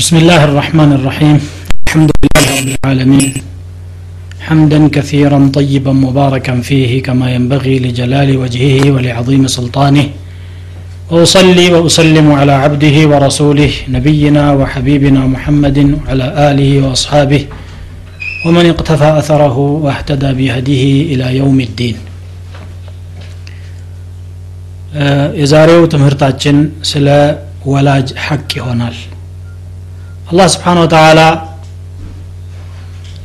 بسم الله الرحمن الرحيم الحمد لله رب العالمين حمدا كثيرا طيبا مباركا فيه كما ينبغي لجلال وجهه ولعظيم سلطانه واصلي واسلم على عبده ورسوله نبينا وحبيبنا محمد وعلى اله واصحابه ومن اقتفى اثره واهتدى بهديه الى يوم الدين የዛሬው ትምህርታችን ስለ ወላጅ ሐቅ ይሆናል አላህ ስብሓን ወተላ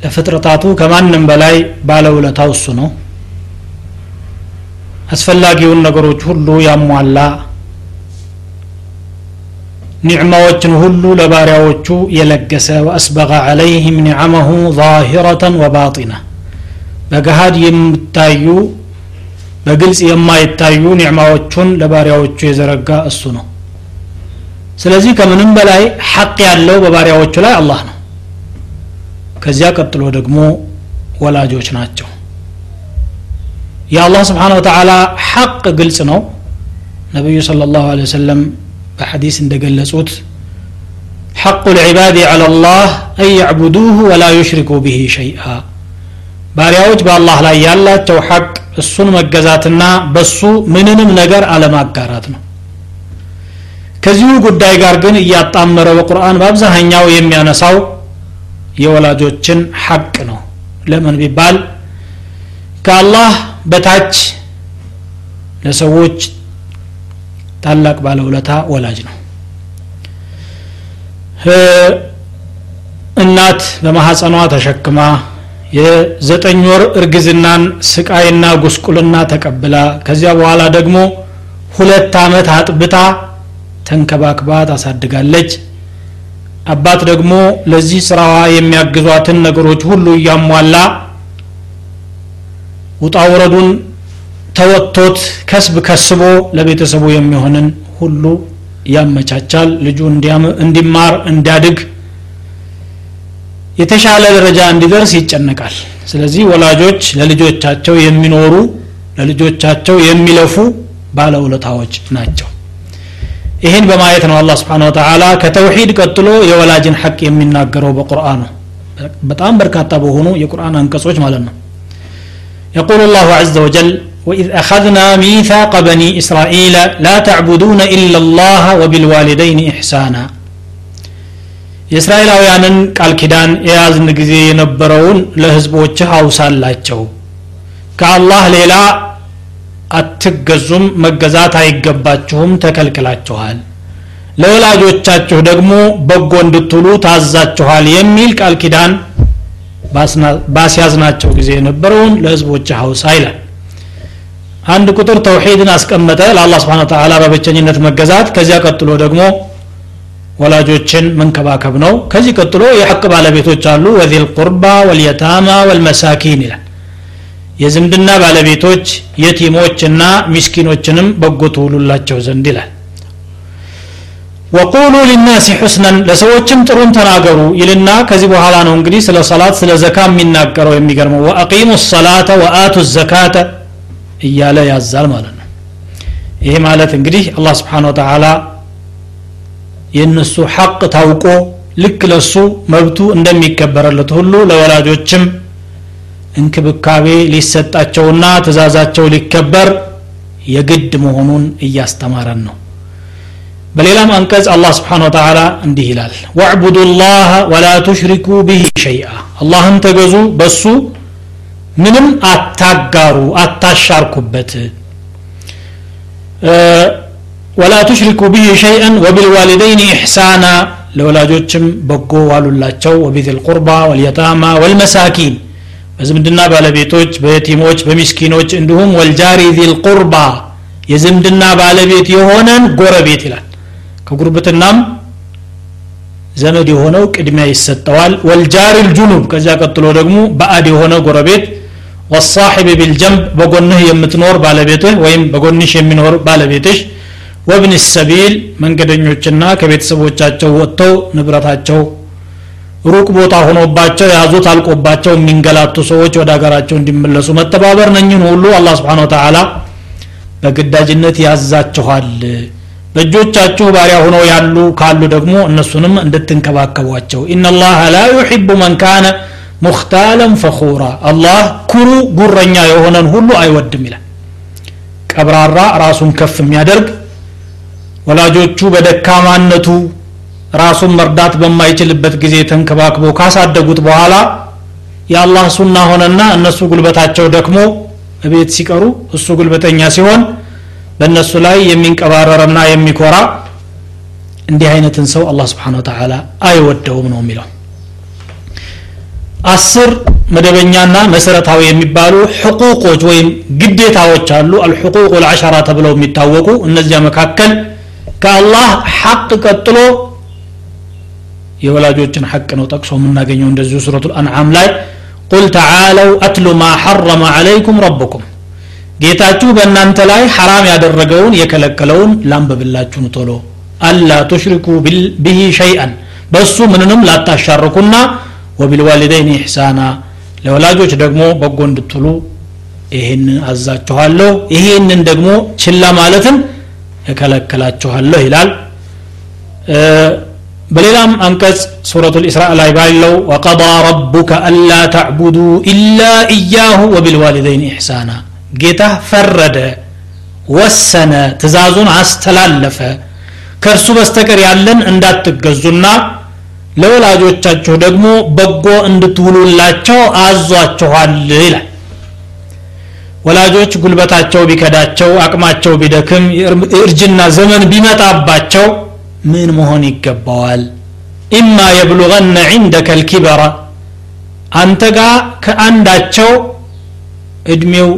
ለፍጥረታቱ ከማንም በላይ ባለውለታው እሱ ነው አስፈላጊውን ነገሮች ሁሉ ያሟላ ኒዕማዎችን ሁሉ ለባሪያዎቹ የለገሰ ወአስበቀ ዐለይህም ኒዓመሁ ዛሂረተን ወባጢና በገሃድ የምታዩ በግልጽ የማይታዩ ኒዕማዎቹን ለባሪያዎቹ የዘረጋ እሱ ነው ስለዚህ ከምንም በላይ ሐቅ ያለው በባሪያዎቹ ላይ አላህ ነው። ከዚያ ቀጥሎ ደግሞ ወላጆች ናቸው። የአላህ ስብሓን ወተላ ሐቅ ግልጽ ነው። ነቢዩ صለ ላሁ ለ ወሰለም በሐዲስ እንደገለጹት ሐቁ ልዕባድ ዐላ ላህ አን ያዕቡዱሁ ወላ ዩሽሪኩ ብሂ ሸይአ። ባሪያዎች በአላህ ላይ ያላቸው ሐቅ እሱን መገዛትና በሱ ምንንም ነገር አለማጋራት ነው ከዚሁ ጉዳይ ጋር ግን እያጣመረ በቁርአን በአብዛኛው የሚያነሳው የወላጆችን ሐቅ ነው። ለምን ቢባል ከአላህ በታች ለሰዎች ታላቅ ባለውለታ ወላጅ ነው። እናት በማሐፀኗ ተሸክማ የዘጠኝ ወር እርግዝናን ስቃይና ጉስቁልና ተቀብላ ከዚያ በኋላ ደግሞ ሁለት ዓመት አጥብታ ተንከባክባ ታሳድጋለች። አባት ደግሞ ለዚህ ስራዋ የሚያግዟትን ነገሮች ሁሉ እያሟላ ውጣውረዱን ተወጥቶት ከስብ ከስቦ ለቤተሰቡ የሚሆንን ሁሉ ያመቻቻል። ልጁ እንዲማር እንዲያድግ የተሻለ ደረጃ እንዲደርስ ይጨነቃል። ስለዚህ ወላጆች ለልጆቻቸው የሚኖሩ ለልጆቻቸው የሚለፉ ባለውለታዎች ናቸው ይህን በማየት ነው አላህ ስብሓን ወተላ ከተውሂድ ቀጥሎ የወላጅን ሐቅ የሚናገረው በቁርአኑ በጣም በርካታ በሆኑ የቁርአን አንቀጾች ማለት ነው يقول الله عز وجل وإذ أخذنا ميثاق بني إسرائيل لا تعبدون إلا الله وبالوالدين إحسانا የእስራኤላውያንን ቃል ኪዳን የያዝን ጊዜ የነበረውን ለህዝቦችህ አውሳላቸው ከአላህ ሌላ አትገዙም መገዛት አይገባችሁም ተከልክላችኋል። ለወላጆቻችሁ ደግሞ በጎ እንድትሉ ታዛችኋል የሚል ቃል ኪዳን ባስያዝናቸው ጊዜ የነበረውን ለህዝቦች ሀውሳ ይላል። አንድ ቁጥር ተውሒድን አስቀመጠ ለአላህ ስብን ተላ በብቸኝነት መገዛት። ከዚያ ቀጥሎ ደግሞ ወላጆችን መንከባከብ ነው። ከዚህ ቀጥሎ የሐቅ ባለቤቶች አሉ ወዚል ቁርባ ወልየታማ ወልመሳኪን ይላል የዝምድና ባለቤቶች የቲሞችና ሚስኪኖችንም በጎ ትውሉላቸው ዘንድ ይላል። ወቁሉ ሊናሲ ሑስነን ለሰዎችም ጥሩን ተናገሩ ይልና ከዚህ በኋላ ነው እንግዲህ ስለ ሰላት ስለ ዘካ የሚናገረው የሚገርመው። ወአቂሙ ሰላተ ወአቱ ዘካተ እያለ ያዛል ማለት ነው። ይሄ ማለት እንግዲህ አላህ ስብሓን ወተላ የእነሱ ሐቅ ታውቆ ልክ ለሱ መብቱ እንደሚከበረለት ሁሉ ለወላጆችም እንክብካቤ ሊሰጣቸውና ትእዛዛቸው ሊከበር የግድ መሆኑን እያስተማረን ነው በሌላም አንቀጽ አላህ ስብሓን ወተላ እንዲህ ይላል ወዕቡዱ ላህ ወላ ቱሽሪኩ ብሂ ሸይአ አላህን ተገዙ በሱ ምንም አታጋሩ አታሻርኩበት ወላ ቱሽሪኩ ብሂ ሸይአን ወቢልዋሊደይን ኢሕሳና ለወላጆችም በጎ ዋሉላቸው ወቢዝል ቁርባ ወልየታማ ወልመሳኪን በዝምድና ባለቤቶች በየቲሞች በሚስኪኖች እንዲሁም ወልጃሪ ዚል ቁርባ የዝምድና ባለቤት የሆነን ጎረቤት ይላል ከጉርብትናም ዘመድ የሆነው ቅድሚያ ይሰጠዋል ወልጃሪ ልጁኑብ ከዚያ ቀጥሎ ደግሞ በአድ የሆነ ጎረቤት ወሳሒብ ቢልጀንብ በጎንህ የምትኖር ባለቤትህ ወይም በጎንሽ የሚኖር ባለቤትሽ ወብን ሰቢል መንገደኞችና ከቤተሰቦቻቸው ወጥተው ንብረታቸው ሩቅ ቦታ ሆኖባቸው የያዙት አልቆባቸው የሚንገላቱ ሰዎች ወደ ሀገራቸው እንዲመለሱ መተባበር ነኝን ሁሉ አላህ ስብሓን ወተላ በግዳጅነት ያዛችኋል። በእጆቻችሁ ባሪያ ሆነው ያሉ ካሉ ደግሞ እነሱንም እንድትንከባከቧቸው። ኢናላህ ላ ዩሕቡ መን ካነ ሙክታለን ፈኹራ። አላህ ኩሩ ጉረኛ የሆነን ሁሉ አይወድም ይላል። ቀብራራ ራሱን ከፍ የሚያደርግ ወላጆቹ በደካማነቱ ራሱን መርዳት በማይችልበት ጊዜ ተንከባክበው ካሳደጉት በኋላ የአላህ ሱና ሆነና እነሱ ጉልበታቸው ደክሞ እቤት ሲቀሩ እሱ ጉልበተኛ ሲሆን በእነሱ ላይ የሚንቀባረርና የሚኮራ እንዲህ አይነትን ሰው አላህ ስብሓን ወተላ አይወደውም ነው የሚለው። አስር መደበኛና መሰረታዊ የሚባሉ ሕቁቆች ወይም ግዴታዎች አሉ። አልሕቁቅ ልዓሸራ ተብለው የሚታወቁ እነዚያ መካከል ከአላህ ሐቅ ቀጥሎ የወላጆችን ሐቅ ነው ጠቅሶ የምናገኘው እንደዚሁ ሱረቱ አንዓም ላይ ቁል ተዓለው አትሉ ማ ሐረመ ዓለይኩም ረብኩም። ጌታችሁ በእናንተ ላይ ሐራም ያደረገውን የከለከለውን ላንብብላችሁን ቶሎ። አላ ቱሽሪኩ ብሂ ሸይአን በእሱ ምንንም ላታሻርኩና ወቢልዋሊደይን ኢሕሳና ለወላጆች ደግሞ በጎ እንድትሉ ይህንን አዛችኋለሁ። ይህንን ደግሞ ችላ ማለትን እከለከላችኋለሁ ይላል በሌላም አንቀጽ ሱረቱ ልእስራእ ላይ ባለው ወቀضى ረቡከ አላ ተዕቡዱ ኢላ ኢያሁ ወቢልዋሊደይን ኢሕሳና ጌታ ፈረደ ወሰነ ትእዛዙን አስተላለፈ። ከእርሱ በስተቀር ያለን እንዳትገዙና ለወላጆቻችሁ ደግሞ በጎ እንድትውሉላቸው አዟችኋል ይላል። ወላጆች ጉልበታቸው ቢከዳቸው አቅማቸው ቢደክም የእርጅና ዘመን ቢመጣባቸው من مهون كبال إما يبلغن عندك الكبر. أنت قا كأندا تشو إدميو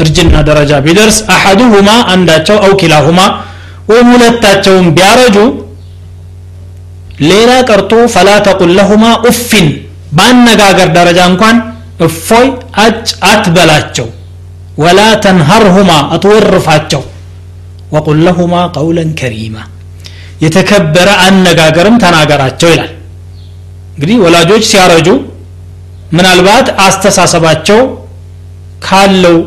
إرجنا درجة بدرس أحدهما أن تشو أو كلاهما. وملتا تشو بيارجو. ليلا كرتو فلا تقل لهما أفن. بان نقاقر درجة انكوان أفوي أج أتبلا ولا تنهرهما أتورفا تشو وقل لهما قولا كريما. የተከበረ አነጋገርም ተናገራቸው ይላል እንግዲህ ወላጆች ሲያረጁ ምናልባት አስተሳሰባቸው ካለው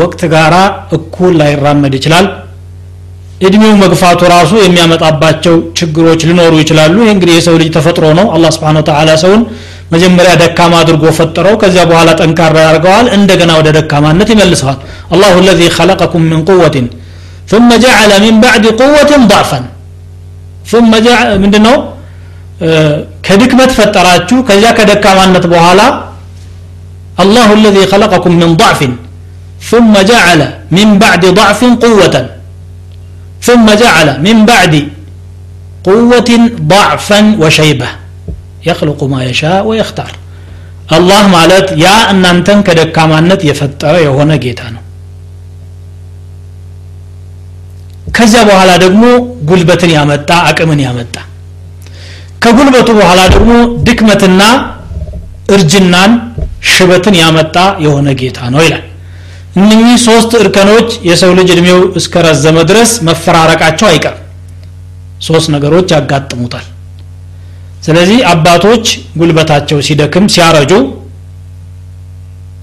ወቅት ጋራ እኩል ላይራመድ ይችላል እድሜው መግፋቱ ራሱ የሚያመጣባቸው ችግሮች ሊኖሩ ይችላሉ ይህ እንግዲህ የሰው ልጅ ተፈጥሮ ነው አላህ ስብሓን ተዓላ ሰውን መጀመሪያ ደካማ አድርጎ ፈጠረው ከዚያ በኋላ ጠንካራ ያደርገዋል እንደገና ወደ ደካማነት ይመልሰዋል አላሁ ለዚ خلقكم من قوة ثم جعل من بعد قوة ضعفا ثم جعل ምንድነው ከድክመት ፈጠራችሁ ከዚያ ከደካማነት በኋላ الله الذي خلقكم من ضعف ثم جعل من بعد ضعف قوة ثم جعل من بعد قوة ضعفا وشيبة يخلق ما يشاء ويختار الله ማለት ያ እናንተን ከደካማነት የፈጠረ የሆነ ጌታ ነው ከዚያ በኋላ ደግሞ ጉልበትን ያመጣ አቅምን ያመጣ። ከጉልበቱ በኋላ ደግሞ ድክመትና እርጅናን ሽበትን ያመጣ የሆነ ጌታ ነው ይላል። እነኚህ ሶስት እርከኖች የሰው ልጅ እድሜው እስከረዘመ ድረስ መፈራረቃቸው አይቀርም። ሶስት ነገሮች ያጋጥሙታል። ስለዚህ አባቶች ጉልበታቸው ሲደክም ሲያረጁ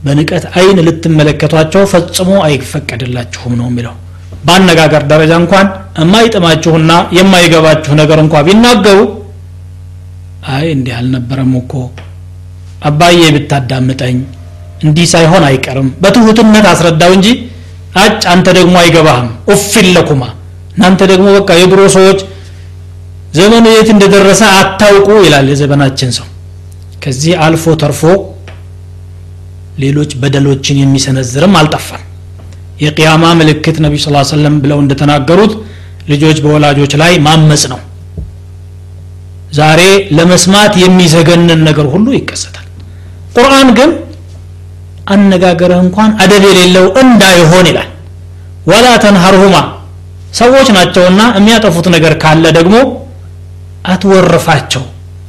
በንቀት አይን ልትመለከቷቸው ፈጽሞ አይፈቀድላችሁም ነው የሚለው በአነጋገር ደረጃ እንኳን የማይጥማችሁና የማይገባችሁ ነገር እንኳ ቢናገሩ አይ እንዲህ አልነበረም እኮ። አባዬ ብታዳምጠኝ እንዲህ ሳይሆን አይቀርም። በትሁትነት አስረዳው እንጂ አጭ አንተ ደግሞ አይገባህም። ኡፊን ለኩማ እናንተ ደግሞ በቃ የድሮ ሰዎች ዘመኑ የት እንደደረሰ አታውቁ ይላል የዘመናችን ሰው። ከዚህ አልፎ ተርፎ ሌሎች በደሎችን የሚሰነዝርም አልጠፋም የቅያማ ምልክት ነቢ ስ ሰለም ብለው እንደተናገሩት ልጆች በወላጆች ላይ ማመፅ ነው። ዛሬ ለመስማት የሚዘገንን ነገር ሁሉ ይከሰታል። ቁርአን ግን አነጋገርህ እንኳን አደብ የሌለው እንዳይሆን ይላል። ወላ ተንሀርሁማ ሰዎች ናቸውና የሚያጠፉት ነገር ካለ ደግሞ አትወርፋቸው።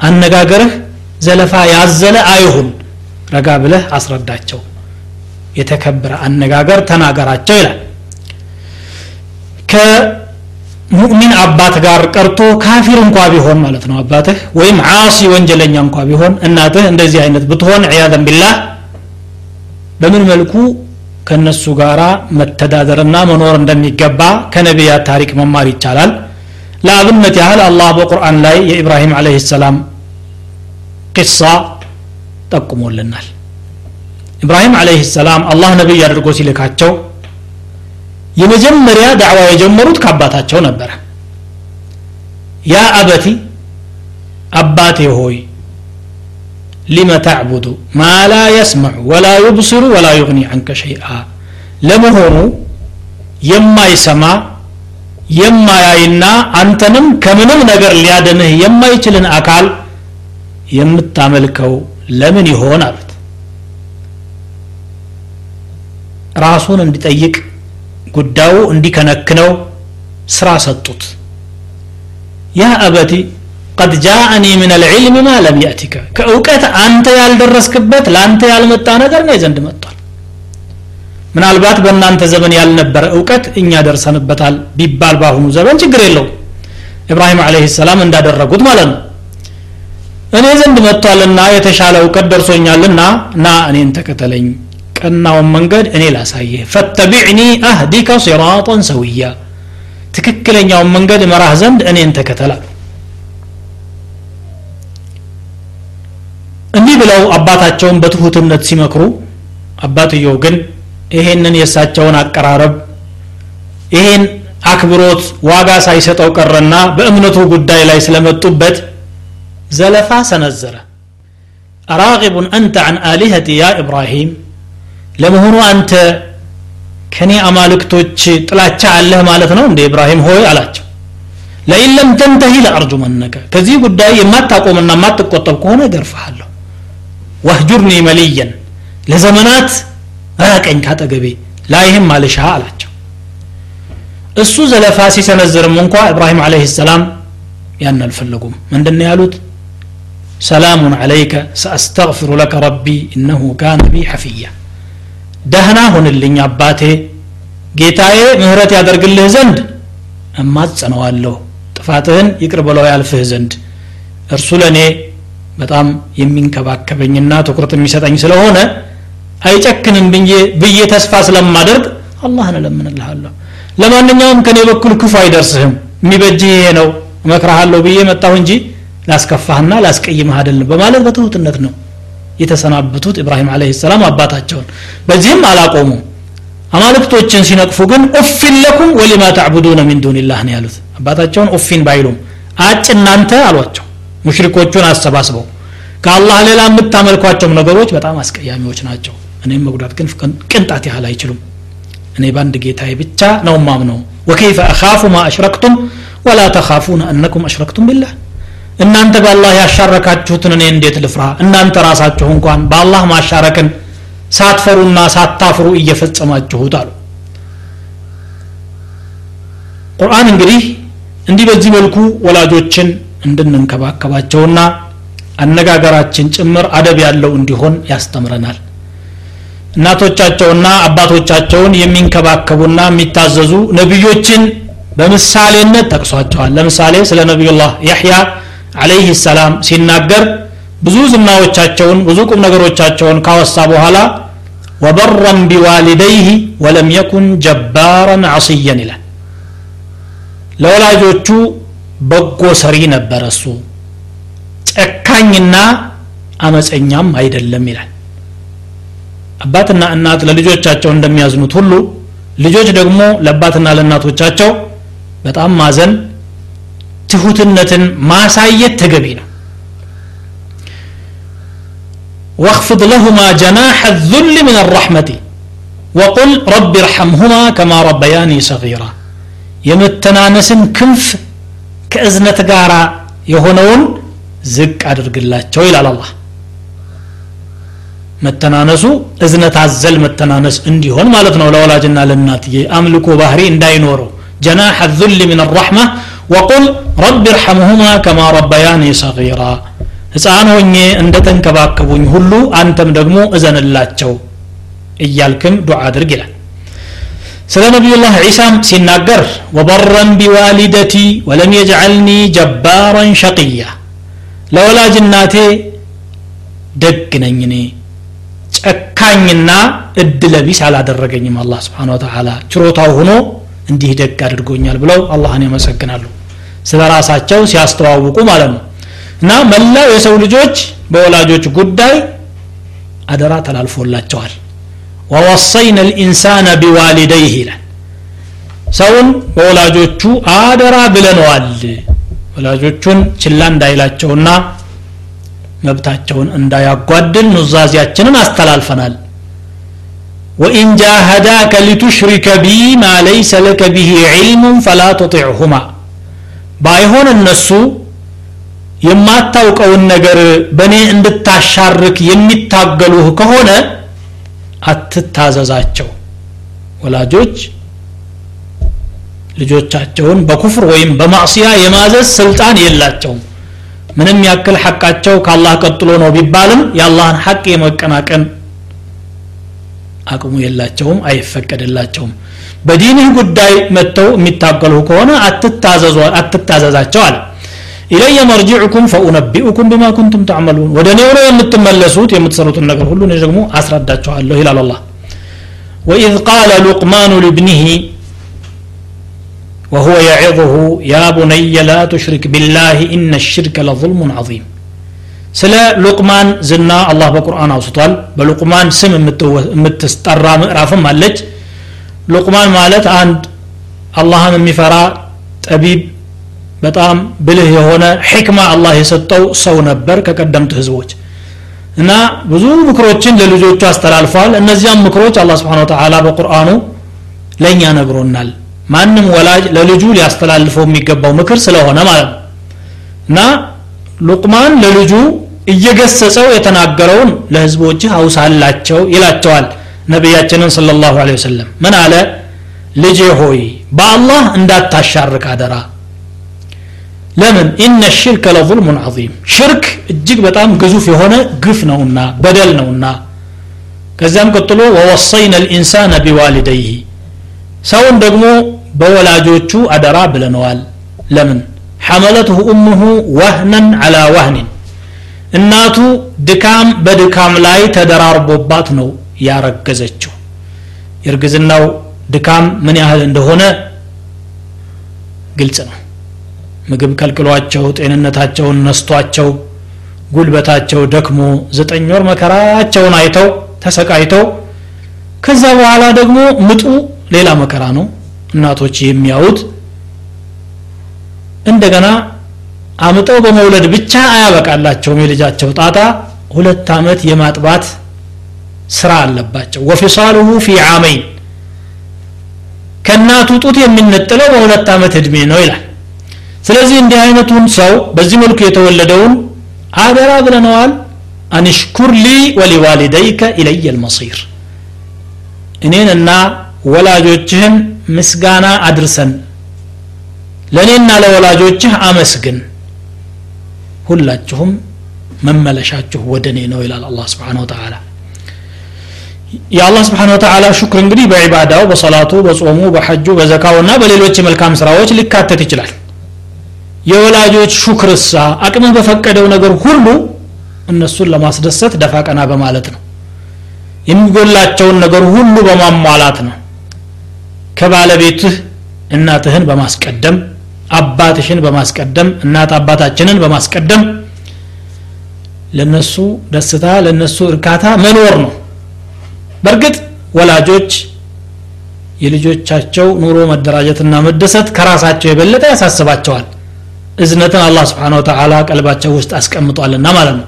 አነጋገርህ ዘለፋ ያዘለ አይሁን ረጋ ብለህ አስረዳቸው የተከበረ አነጋገር ተናገራቸው ይላል። ከሙእሚን አባት ጋር ቀርቶ ካፊር እንኳ ቢሆን ማለት ነው አባትህ ወይም ዓሲ ወንጀለኛ እንኳ ቢሆን እናትህ እንደዚህ አይነት ብትሆን ዕያዘን ቢላህ በምን መልኩ ከነሱ ጋራ መተዳደርና መኖር እንደሚገባ ከነቢያት ታሪክ መማር ይቻላል። ለአብነት ያህል አላህ በቁርአን ላይ የኢብራሂም አለህ ሰላም ቂሳ ጠቁሞልናል ኢብራሂም አለህ ሰላም አላህ ነቢይ አድርጎ ሲልካቸው የመጀመሪያ ዳዕዋ የጀመሩት ከአባታቸው ነበረ ያ አበቲ አባቴ ሆይ ሊመ ተዕቡዱ ማ ላ የስመዑ ወላ ዩብስሩ ወላ ዩግኒ አንከ ሸይአ ለመሆኑ የማይሰማ የማያይና አንተንም ከምንም ነገር ሊያድንህ የማይችልን አካል የምታመልከው ለምን ይሆን አሉት ራሱን እንዲጠይቅ ጉዳዩ እንዲከነክነው ስራ ሰጡት። ያ አበቲ ቀድ ጃአኒ ምን አልዕልም ማ ለም የእቲከ ከእውቀት አንተ ያልደረስክበት ለአንተ ያልመጣ ነገር እኔ ዘንድ መጥቷል። ምናልባት በእናንተ ዘመን ያልነበረ እውቀት እኛ ደርሰንበታል ቢባል በአሁኑ ዘመን ችግር የለው ኢብራሂም አለህ ሰላም እንዳደረጉት ማለት ነው። እኔ ዘንድ መጥቷልና የተሻለ እውቀት ደርሶኛልና ና እኔን ተከተለኝ ቀናውን መንገድ እኔ ላሳይህ ፈተቢዕኒ አህዲከ ሲራጠን ሰውያ ትክክለኛውን መንገድ መራህ ዘንድ እኔን ተከተላ እንዲህ ብለው አባታቸውን በትሁትነት ሲመክሩ አባትየው ግን ይሄንን የእሳቸውን አቀራረብ ይሄን አክብሮት ዋጋ ሳይሰጠው ቀረና በእምነቱ ጉዳይ ላይ ስለመጡበት ዘለፋ ሰነዘረ አራቂቡን አንተ አን አሊሀቲ ያ ኢብራሂም ለመሆኑ አንተ ከኔ አማልክቶች ጥላቻ አለህ ማለት ነው እንደ ኢብራሂም ሆይ አላቸው ለኢን ለም ተንተሂ ለአርጁመነከ ከዚህ ጉዳይ የማታቆምና የማትቆጠብ ከሆነ እገርፍሃለሁ ወህጁርኒ መልየን ለዘመናት ራቀኝ ካጠገቤ ላይህም አልሻ አላቸው እሱ ዘለፋ ሲሰነዝርም እንኳ ኢብራሂም አለህ ሰላም ያን አልፈለጉም ምንድን ያሉት ሰላሙን አለይከ ሰአስተግፊሩ ለከ ረቢ እነሁ ካነ ቢ ሐፊያ ደህና ሁንልኝ አባቴ። ጌታዬ ምህረት ያደርግልህ ዘንድ እማጸነዋለሁ። ጥፋትህን ይቅር ብለው ያልፍህ ዘንድ። እርሱ ለእኔ በጣም የሚንከባከበኝና ትኩረት የሚሰጠኝ ስለሆነ አይጨክንም ብዬ ተስፋ ስለማደርግ አላህን እለምንልሃለሁ። ለማንኛውም ከኔ በኩል ክፉ አይደርስህም። የሚበጅህ ይሄ ነው። እመክረሃለሁ ብዬ መጣሁ እንጂ ላስከፋህና ላስቀይምህ አይደለም በማለት በትሁትነት ነው የተሰናብቱት ኢብራሂም አለህ ሰላም አባታቸውን በዚህም አላቆሙ አማልክቶችን ሲነቅፉ ግን ኡፊን ለኩም ወሊማ ተዕቡዱነ ሚን ዱንላህ ነው ያሉት አባታቸውን ኡፊን ባይሉም አጭ እናንተ አሏቸው ሙሽሪኮቹን አሰባስበው ከአላህ ሌላ የምታመልኳቸውም ነገሮች በጣም አስቀያሚዎች ናቸው እኔም መጉዳት ግን ቅንጣት ያህል አይችሉም እኔ በአንድ ጌታዬ ብቻ ነው ማምነው ወከይፈ አኻፉ ማ አሽረክቱም ወላ ተኻፉነ አነኩም አሽረክቱም ቢላህ እናንተ በአላህ ያሻረካችሁትን እኔ እንዴት ልፍራ? እናንተ ራሳችሁ እንኳን በአላህ ማሻረክን ሳትፈሩና ሳታፍሩ እየፈጸማችሁት አሉ። ቁርአን እንግዲህ እንዲህ በዚህ መልኩ ወላጆችን እንድንንከባከባቸውና አነጋገራችን ጭምር አደብ ያለው እንዲሆን ያስተምረናል። እናቶቻቸውና አባቶቻቸውን የሚንከባከቡና የሚታዘዙ ነቢዮችን በምሳሌነት ጠቅሷቸዋል። ለምሳሌ ስለ ነቢዩላህ ያሕያ አለይህ ሰላም ሲናገር ብዙ ዝናዎቻቸውን ብዙ ቁም ነገሮቻቸውን ካወሳ በኋላ ወበረን ቢዋሊደይህ ወለም የኩን ጀባረን አስየን ይላል። ለወላጆቹ በጎ ሰሪ ነበረ እሱ። ጨካኝና አመፀኛም አይደለም ይላል። አባትና እናት ለልጆቻቸው እንደሚያዝኑት ሁሉ ልጆች ደግሞ ለአባትና ለእናቶቻቸው በጣም ማዘን ትሁትነትን ማሳየት ተገቢ ነው واخفض لهما جناح الذل من الرحمة وقل رب ارحمهما كما ربياني صغيرا የመተናነስን ክንፍ ከእዝነት ጋር የሆነውን ዝቅ አድርግላቸው ይላል አላህ መተናነሱ እዝነት አዘል መተናነስ እንዲሆን ማለት ነው ለወላጅና ለእናትዬ አምልኮ ባህሪ እንዳይኖረው ጀናሕ الذل من الرحمة ወቁል ረቢ እርሐምሁማ ከማ ረበያኒ ሰጊራ ህፃን ሆኜ እንደተንከባከቡኝ ሁሉ አንተም ደግሞ እዘንላቸው እያልክም ዱዓ አድርግ ይላል ስለ ነቢዩላህ ዒሳም ሲናገር ወበረን ቢዋሊደቲ ወለም የጅዐልኒ ጀባረን ሸቅያ ለወላጅ እናቴ ደግ ነኝ እኔ ጨካኝና እድለ ቢስ አላደረገኝም አላህ ስብሓን ወተላ ችሮታው ሆኖ እንዲህ ደግ አድርጎኛል ብለው አላህን ያመሰግናሉ ስለ ራሳቸው ሲያስተዋውቁ ማለት ነው እና መላው የሰው ልጆች በወላጆች ጉዳይ አደራ ተላልፎላቸዋል ወወሰይነ ልኢንሳነ ቢዋሊደይህ ይላል ሰውን በወላጆቹ አደራ ብለነዋል ወላጆቹን ችላ እንዳይላቸውና መብታቸውን እንዳያጓድል ኑዛዜያችንን አስተላልፈናል ወኢን ጃሃዳከ ሊቱሽሪከ ቢ ማ ለይሰ ለከ ብሂ ዒልሙን ፈላ ቱጢዕሁማ ባይሆን እነሱ የማታውቀውን ነገር በእኔ እንድታሻርክ የሚታገሉህ ከሆነ አትታዘዛቸው። ወላጆች ልጆቻቸውን በኩፍር ወይም በማዕስያ የማዘዝ ስልጣን የላቸውም። ምንም ያክል ሐቃቸው ከአላህ ቀጥሎ ነው ቢባልም የአላህን ሐቅ የመቀናቀን አቅሙ የላቸውም አይፈቀድላቸውም በዲንህ ጉዳይ መጥተው የሚታገሉ ከሆነ አትታዘዛቸው አለ ኢለየ መርጅዑኩም ፈኡነቢኡኩም ቢማ ኩንቱም ተዕመሉን ወደ እኔው ነው የምትመለሱት የምትሰሩትን ነገር ሁሉ እኔ ደግሞ አስረዳችኋለሁ ይላል አላህ ወኢዝ ቃለ ሉቅማኑ ልብኒህ وهو يعظه يا بني لا تشرك بالله إن الشرك لظلم عظيم ስለ ሉቅማን ዝና አላህ በቁርአን አውስቷል በሉቅማን ስም የምትስጠራ ምዕራፍም አለች ሉቅማን ማለት አንድ አላህን የሚፈራ ጠቢብ በጣም ብልህ የሆነ ሕክማ አላህ የሰጠው ሰው ነበር ከቀደምት ህዝቦች። እና ብዙ ምክሮችን ለልጆቹ አስተላልፏል። እነዚያም ምክሮች አላህ ስብሓን ተዓላ በቁርአኑ ለእኛ ነግሮናል። ማንም ወላጅ ለልጁ ሊያስተላልፈው የሚገባው ምክር ስለሆነ ማለት ነው። እና ሉቅማን ለልጁ እየገሰጸው የተናገረውን ለህዝቦችህ አውሳላቸው ይላቸዋል ነቢያችንን ሰለላሁ ዐለይሂ ወሰለም ምን አለ ልጄ ሆይ በአላህ እንዳታሻርክ አደራ ለምን ኢነ ሽርከ ለظልሙን ዐዚም ሽርክ እጅግ በጣም ግዙፍ የሆነ ግፍ ነውና በደል ነውና ከዚያም ቀጥሎ ወወሰይነ ልኢንሳነ ቢዋሊደይህ ሰውን ደግሞ በወላጆቹ አደራ ብለነዋል ለምን ሐመለትሁ እሙሁ ወህነን አላ ወህኒን እናቱ ድካም በድካም ላይ ተደራርቦባት ነው ያረገዘችው። የእርግዝናው ድካም ምን ያህል እንደሆነ ግልጽ ነው። ምግብ ከልክሏቸው ጤንነታቸውን ነስቷቸው ጉልበታቸው ደክሞ ዘጠኝ ወር መከራቸውን አይተው ተሰቃይተው ከዛ በኋላ ደግሞ ምጡ ሌላ መከራ ነው። እናቶች የሚያዩት እንደገና አምጠው በመውለድ ብቻ አያበቃላቸውም። የልጃቸው ጣጣ ሁለት ዓመት የማጥባት ስራ አለባቸው ወፊሳሉሁ ፊ ዓመይን ከእናቱ ጡት የሚነጥለው በሁለት ዓመት እድሜ ነው ይላል ስለዚህ እንዲህ አይነቱን ሰው በዚህ መልኩ የተወለደውን አደራ ብለነዋል አንሽኩር ሊ ወሊዋሊደይከ ኢለየ ልመሲር እኔንና ወላጆችህን ምስጋና አድርሰን ለእኔና ለወላጆችህ አመስግን ሁላችሁም መመለሻችሁ ወደ እኔ ነው ይላል አላህ ስብሓን ወተላ የአላህ ስብሓን ወተላ ሹክር እንግዲህ በዒባዳው በሰላቱ በጾሙ በሐጁ በዘካው እና በሌሎች የመልካም ስራዎች ሊካተት ይችላል። የወላጆች ሹክርሳ አቅምህ በፈቀደው ነገር ሁሉ እነሱን ለማስደሰት ደፋ ቀና በማለት ነው። የሚጎላቸውን ነገር ሁሉ በማሟላት ነው። ከባለቤትህ እናትህን በማስቀደም አባትሽን በማስቀደም እናት አባታችንን በማስቀደም ለነሱ ደስታ ለነሱ እርካታ መኖር ነው በእርግጥ ወላጆች የልጆቻቸው ኑሮ መደራጀትና መደሰት ከራሳቸው የበለጠ ያሳስባቸዋል። እዝነትን አላህ ስብሓን ወተላ ቀልባቸው ውስጥ አስቀምጧልና ማለት ነው።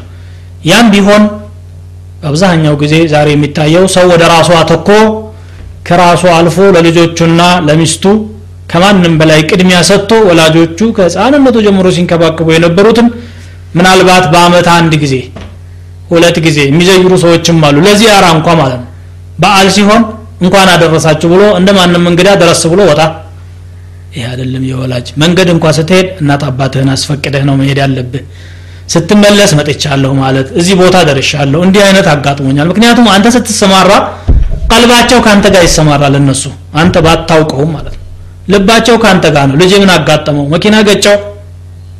ያም ቢሆን በአብዛኛው ጊዜ ዛሬ የሚታየው ሰው ወደ ራሱ አተኮ ከራሱ አልፎ ለልጆቹና ለሚስቱ ከማንም በላይ ቅድሚያ ሰጥቶ ወላጆቹ ከህፃንነቱ ጀምሮ ሲንከባከቡ የነበሩትን ምናልባት በአመት አንድ ጊዜ ሁለት ጊዜ የሚዘይሩ ሰዎችም አሉ። ለዚያራ እንኳ ማለት ነው በአል ሲሆን እንኳን አደረሳችሁ ብሎ እንደ ማንም እንግዳ ደረስ ብሎ ወጣ። ይህ አይደለም የወላጅ መንገድ እንኳ ስትሄድ እናት አባትህን አስፈቅደህ ነው መሄድ ያለብህ። ስትመለስ መጥቻለሁ ማለት እዚህ ቦታ ደርሻለሁ። እንዲህ አይነት አጋጥሞኛል። ምክንያቱም አንተ ስትሰማራ ቀልባቸው ከአንተ ጋር ይሰማራል እነሱ። አንተ ባታውቀውም ማለት ነው። ልባቸው ከአንተ ጋር ነው። ልጅ ምን አጋጠመው? መኪና ገጨው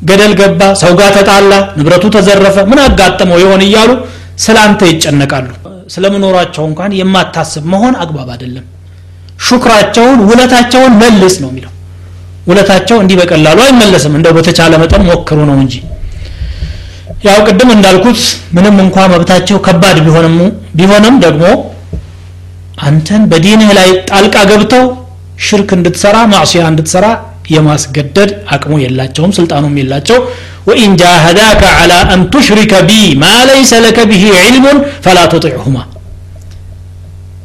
ገደል ገባ ሰው ጋር ተጣላ ንብረቱ ተዘረፈ ምን አጋጠመው ይሆን እያሉ ስለ አንተ ይጨነቃሉ ስለመኖራቸው እንኳን የማታስብ መሆን አግባብ አይደለም። ሹክራቸውን ውለታቸውን መልስ ነው የሚለው። ውለታቸው እንዲህ በቀላሉ አይመለስም። እንደው በተቻለ መጠን ሞክሩ ነው እንጂ። ያው ቅድም እንዳልኩት ምንም እንኳ መብታቸው ከባድ ቢሆንም ደግሞ አንተን በዲንህ ላይ ጣልቃ ገብተው ሽርክ እንድትሰራ ማዕሲያ እንድትሰራ የማስገደድ አቅሙ የላቸውም ስልጣኑም የላቸው። وإن جاهداك على أن تشرك بي ما ليس لك به علم فلا تطعهما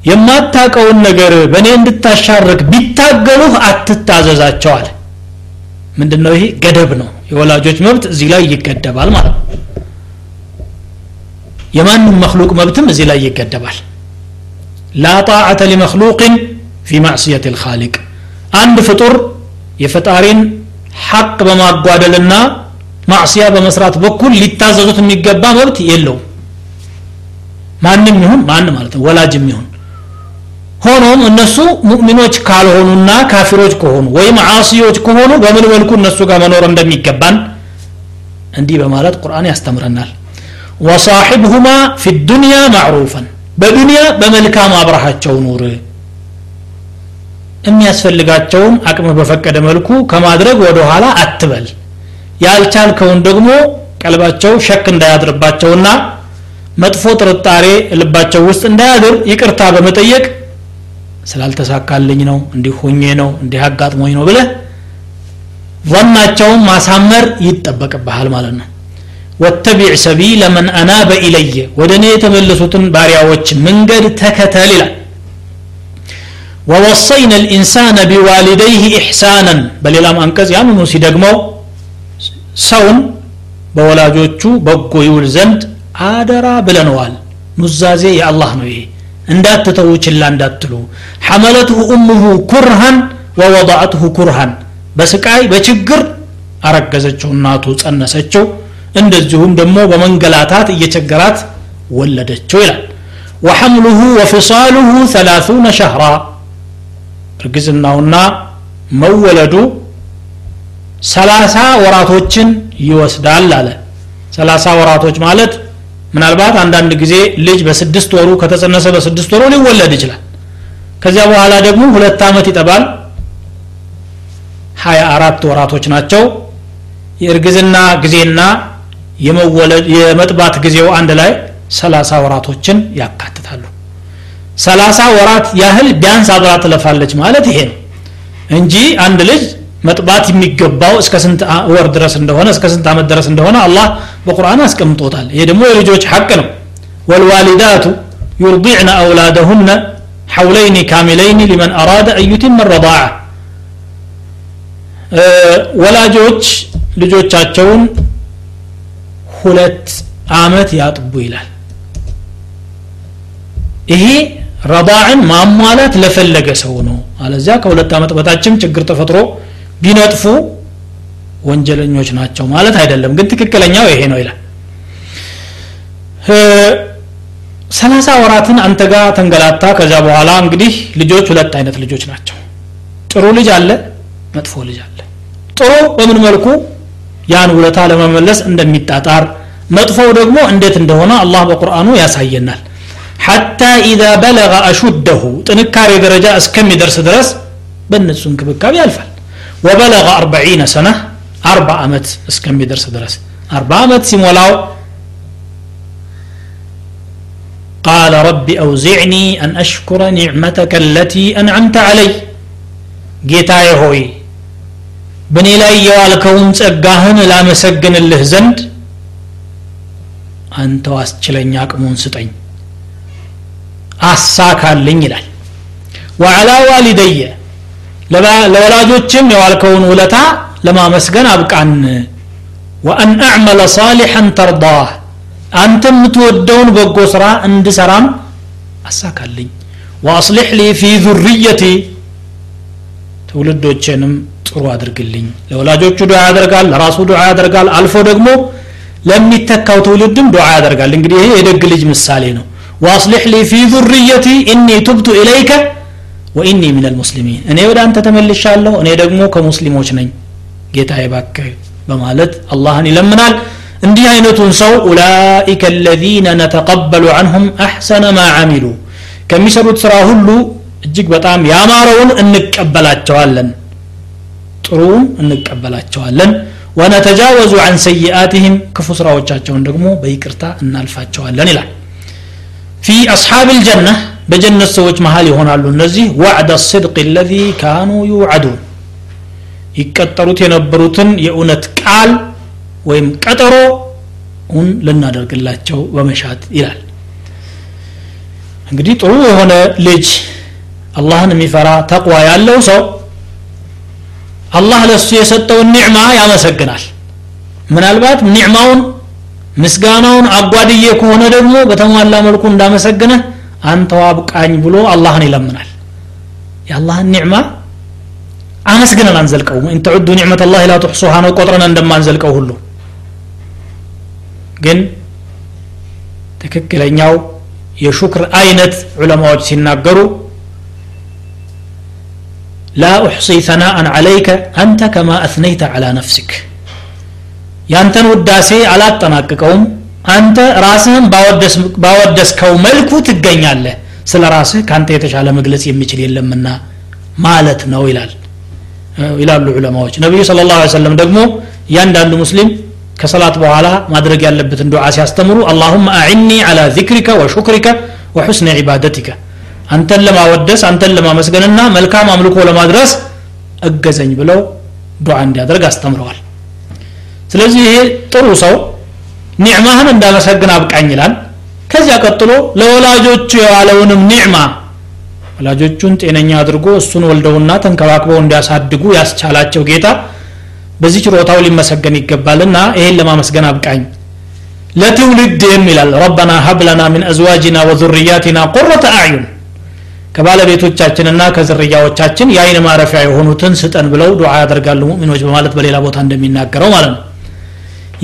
የማታቀውን ነገር በእኔ እንድታሻርክ ቢታገሉህ አትታዘዛቸው አለ። ምንድን ነው ይሄ? ገደብ ነው። የወላጆች መብት እዚህ ላይ ይገደባል ማለት ነው። የማንም መክሉቅ መብትም እዚህ ላይ ይገደባል። ላ ጣዓተ ሊመክሉቅን ፊ ማዕስየት ልካሊቅ አንድ ፍጡር የፈጣሪን ሐቅ በማጓደልና ማዕስያ በመስራት በኩል ሊታዘዙት የሚገባ መብት የለውም ማንም ይሁን ማን ማለት ነው ወላጅም ይሁን ሆኖም እነሱ ሙእሚኖች ካልሆኑና ካፊሮች ከሆኑ ወይም ዓሲዮች ከሆኑ በምን መልኩ እነሱ ጋር መኖር እንደሚገባን እንዲህ በማለት ቁርአን ያስተምረናል ወሳሒብሁማ ፊ ዱንያ ማዕሩፈን በዱንያ በመልካም አብረሃቸው ኑር የሚያስፈልጋቸውን አቅም በፈቀደ መልኩ ከማድረግ ወደ ኋላ አትበል። ያልቻልከውን ደግሞ ቀልባቸው ሸክ እንዳያድርባቸውና መጥፎ ጥርጣሬ ልባቸው ውስጥ እንዳያድር ይቅርታ በመጠየቅ ስላልተሳካልኝ ነው እንዲህ ሆኜ ነው እንዲህ አጋጥሞኝ ነው ብለህ ظናቸውን ማሳመር ይጠበቅብሃል ማለት ነው። ወተቢዕ ሰቢለ መን አናበ ኢለየ ወደ እኔ የተመለሱትን ባሪያዎች መንገድ ተከተል ይላል ووصينا الإنسان بوالديه إحسانا. بل لم أنكز يا يعني موسى دقمو سون بولا جوتشو بقو يول زند آدرا بلنوال. نزازي يا الله نويه اندات تتوش اللا اندات حملته أمه كرها ووضعته كرها. بس كاي بشقر أركزتشو الناتو تسنستشو اندزهم دمو بمنقلاتات إيجقرات ولدتشو وحمله وفصاله ثلاثون شهرا. እርግዝናውና መወለዱ ሰላሳ ወራቶችን ይወስዳል አለ። ሰላሳ ወራቶች ማለት ምናልባት አንዳንድ ጊዜ ልጅ በስድስት ወሩ ከተጸነሰ በስድስት ወሩ ሊወለድ ይችላል። ከዚያ በኋላ ደግሞ ሁለት ዓመት ይጠባል። ሀያ አራት ወራቶች ናቸው። የእርግዝና ጊዜና የመጥባት ጊዜው አንድ ላይ ሰላሳ ወራቶችን ያካትታሉ ሰላሳ ወራት ያህል ቢያንስ አብራ ትለፋለች ማለት ይሄ ነው እንጂ አንድ ልጅ መጥባት የሚገባው እስከ ስንት ወር ድረስ እንደሆነ እስከ ስንት ዓመት ድረስ እንደሆነ አላህ በቁርአን አስቀምጦታል ይሄ ደግሞ የልጆች ሐቅ ነው ወልዋሊዳቱ ዩርዲዕነ አውላደሁነ ሐውለይኒ ካሚለይኒ ሊመን አራደ አን ዩቲመ ረዳዓ ወላጆች ልጆቻቸውን ሁለት አመት ያጥቡ ይላል ይሄ ረዳዕን ማሟላት ለፈለገ ሰው ነው። አለዚያ ከሁለት ዓመት በታችም ችግር ተፈጥሮ ቢነጥፉ ወንጀለኞች ናቸው ማለት አይደለም። ግን ትክክለኛው ይሄ ነው ይላል። ሰላሳ ወራትን አንተ ጋር ተንገላታ ከዚያ በኋላ እንግዲህ ልጆች ሁለት አይነት ልጆች ናቸው። ጥሩ ልጅ አለ መጥፎ ልጅ አለ። ጥሩ በምን መልኩ? ያን ውለታ ለመመለስ እንደሚጣጣር መጥፎው ደግሞ እንዴት እንደሆነ አላህ በቁርአኑ ያሳየናል ሐታ ኢዛ በለገ አሹደሁ ጥንካሬ ደረጃ እስከሚደርስ ድረስ በእነሱ እንክብካቤ ያልፋል ወበለገ አርበዒነ ሰነ አርባ ዓመት እስከሚደርስ ድረስ አርባ ዓመት ሲሞላው قال رب أوزعني أن أشكر نعمتك التي أنعمت علي ጌታዬ ሆይ በእኔ ላይ የዋልከውን ጸጋህን ላመሰግንልህ ዘንድ አንተው አስችለኛ አቅሙን ስጠኝ አሳካልኝ ይላል ወዓላ ዋሊደየ ለወላጆችም የዋልከውን ውለታ ለማመስገን አብቃን ወአን አዕመለ ሳሊሐን ተርዳህ አንተ የምትወደውን በጎ ስራ እንድሰራም አሳካልኝ ወአስሊሕ ሊ ፊ ዙርየቲ ትውልዶቼንም ጥሩ አድርግልኝ ለወላጆቹ ዱዓ ያደርጋል ለራሱ ዱዓ ያደርጋል አልፎ ደግሞ ለሚተካው ትውልድም ዱዓ ያደርጋል እንግዲህ ይሄ የደግ ልጅ ምሳሌ ነው واصلح لي في ذريتي اني تبت اليك واني من المسلمين እኔ ወደ አንተ ተመልሻለሁ እኔ ደግሞ ከሙስሊሞች ነኝ ጌታ ይባክ በማለት አላህን ይለምናል እንዲህ አይነቱን ሰው ኡላኢከ አለዚነ ነተቀበሉ አንሁም አሕሰነ ማ አሚሉ ከሚሰሩት ስራ ሁሉ እጅግ በጣም ያማረውን እንቀበላቸዋለን ጥሩውን እንቀበላቸዋለን ወነተጃወዙ አን ሰይአትህም ክፉ ስራዎቻቸውን ደግሞ በይቅርታ እናልፋቸዋለን ይላል ፊ አስሓብ ልጀና በጀነት ሰዎች መሀል ይሆናሉ እነዚህ ዋዕደ ስድቅ ለዚ ካኑ ዩዓዱን ይቀጠሩት የነበሩትን የእውነት ቃል ወይም ቀጠሮ ውን ልናደርግላቸው በመሻት ይላል እንግዲህ ጥሩ የሆነ ልጅ አላህን የሚፈራ ተቅዋ ያለው ሰው አላህ ለሱ የሰጠውን ኒዕማ ያመሰግናል ምናልባት ኒዕማውን ምስጋናውን አጓድዬ ከሆነ ደግሞ በተሟላ መልኩ እንዳመሰግነ አንተው አብቃኝ ብሎ አላህን ይለምናል የአላህን ኒዕማ አመስግነን አንዘልቀውም ኢን ተዑዱ ኒዕመት ላህ ላ ትሕሱሃ ነው ቆጥረን እንደማንዘልቀው ሁሉ ግን ትክክለኛው የሹክር አይነት ዑለማዎች ሲናገሩ لا أحصي ثناء عليك أنت كما أثنيت على نفسك ያንተን ውዳሴ አላጠናቅቀውም። አንተ ራስህን ባወደስከው መልኩ ትገኛለህ። ስለ ራስህ ከአንተ የተሻለ መግለጽ የሚችል የለምና ማለት ነው ይላል። ይላሉ ዑለማዎች። ነቢዩ ስለ ላሁ ሰለም ደግሞ እያንዳንዱ ሙስሊም ከሰላት በኋላ ማድረግ ያለበትን ዱዓ ሲያስተምሩ አላሁመ አዕኒ አላ ዚክሪከ ወሹክሪከ ወሑስነ ዒባደቲከ አንተን ለማወደስ አንተን ለማመስገንና መልካም አምልኮ ለማድረስ እገዘኝ ብለው ዱዓ እንዲያደርግ አስተምረዋል ስለዚህ ይሄ ጥሩ ሰው ኒዕማህን እንዳመሰግን አብቃኝ ይላል። ከዚያ ቀጥሎ ለወላጆቹ የዋለውንም ኒዕማ ወላጆቹን ጤነኛ አድርጎ እሱን ወልደውና ተንከባክበው እንዲያሳድጉ ያስቻላቸው ጌታ በዚህ ችሮታው ሊመሰገን ይገባልና ይሄን ለማመስገን አብቃኝ። ለትውልድም ይላል ረበና ሀብለና ምን አዝዋጅና ወዙርያቲና ቁረተ አዕዩን ከባለቤቶቻችንና ከዝርያዎቻችን የአይን ማረፊያ የሆኑትን ስጠን ብለው ዱዓ ያደርጋሉ ሙእሚኖች በማለት በሌላ ቦታ እንደሚናገረው ማለት ነው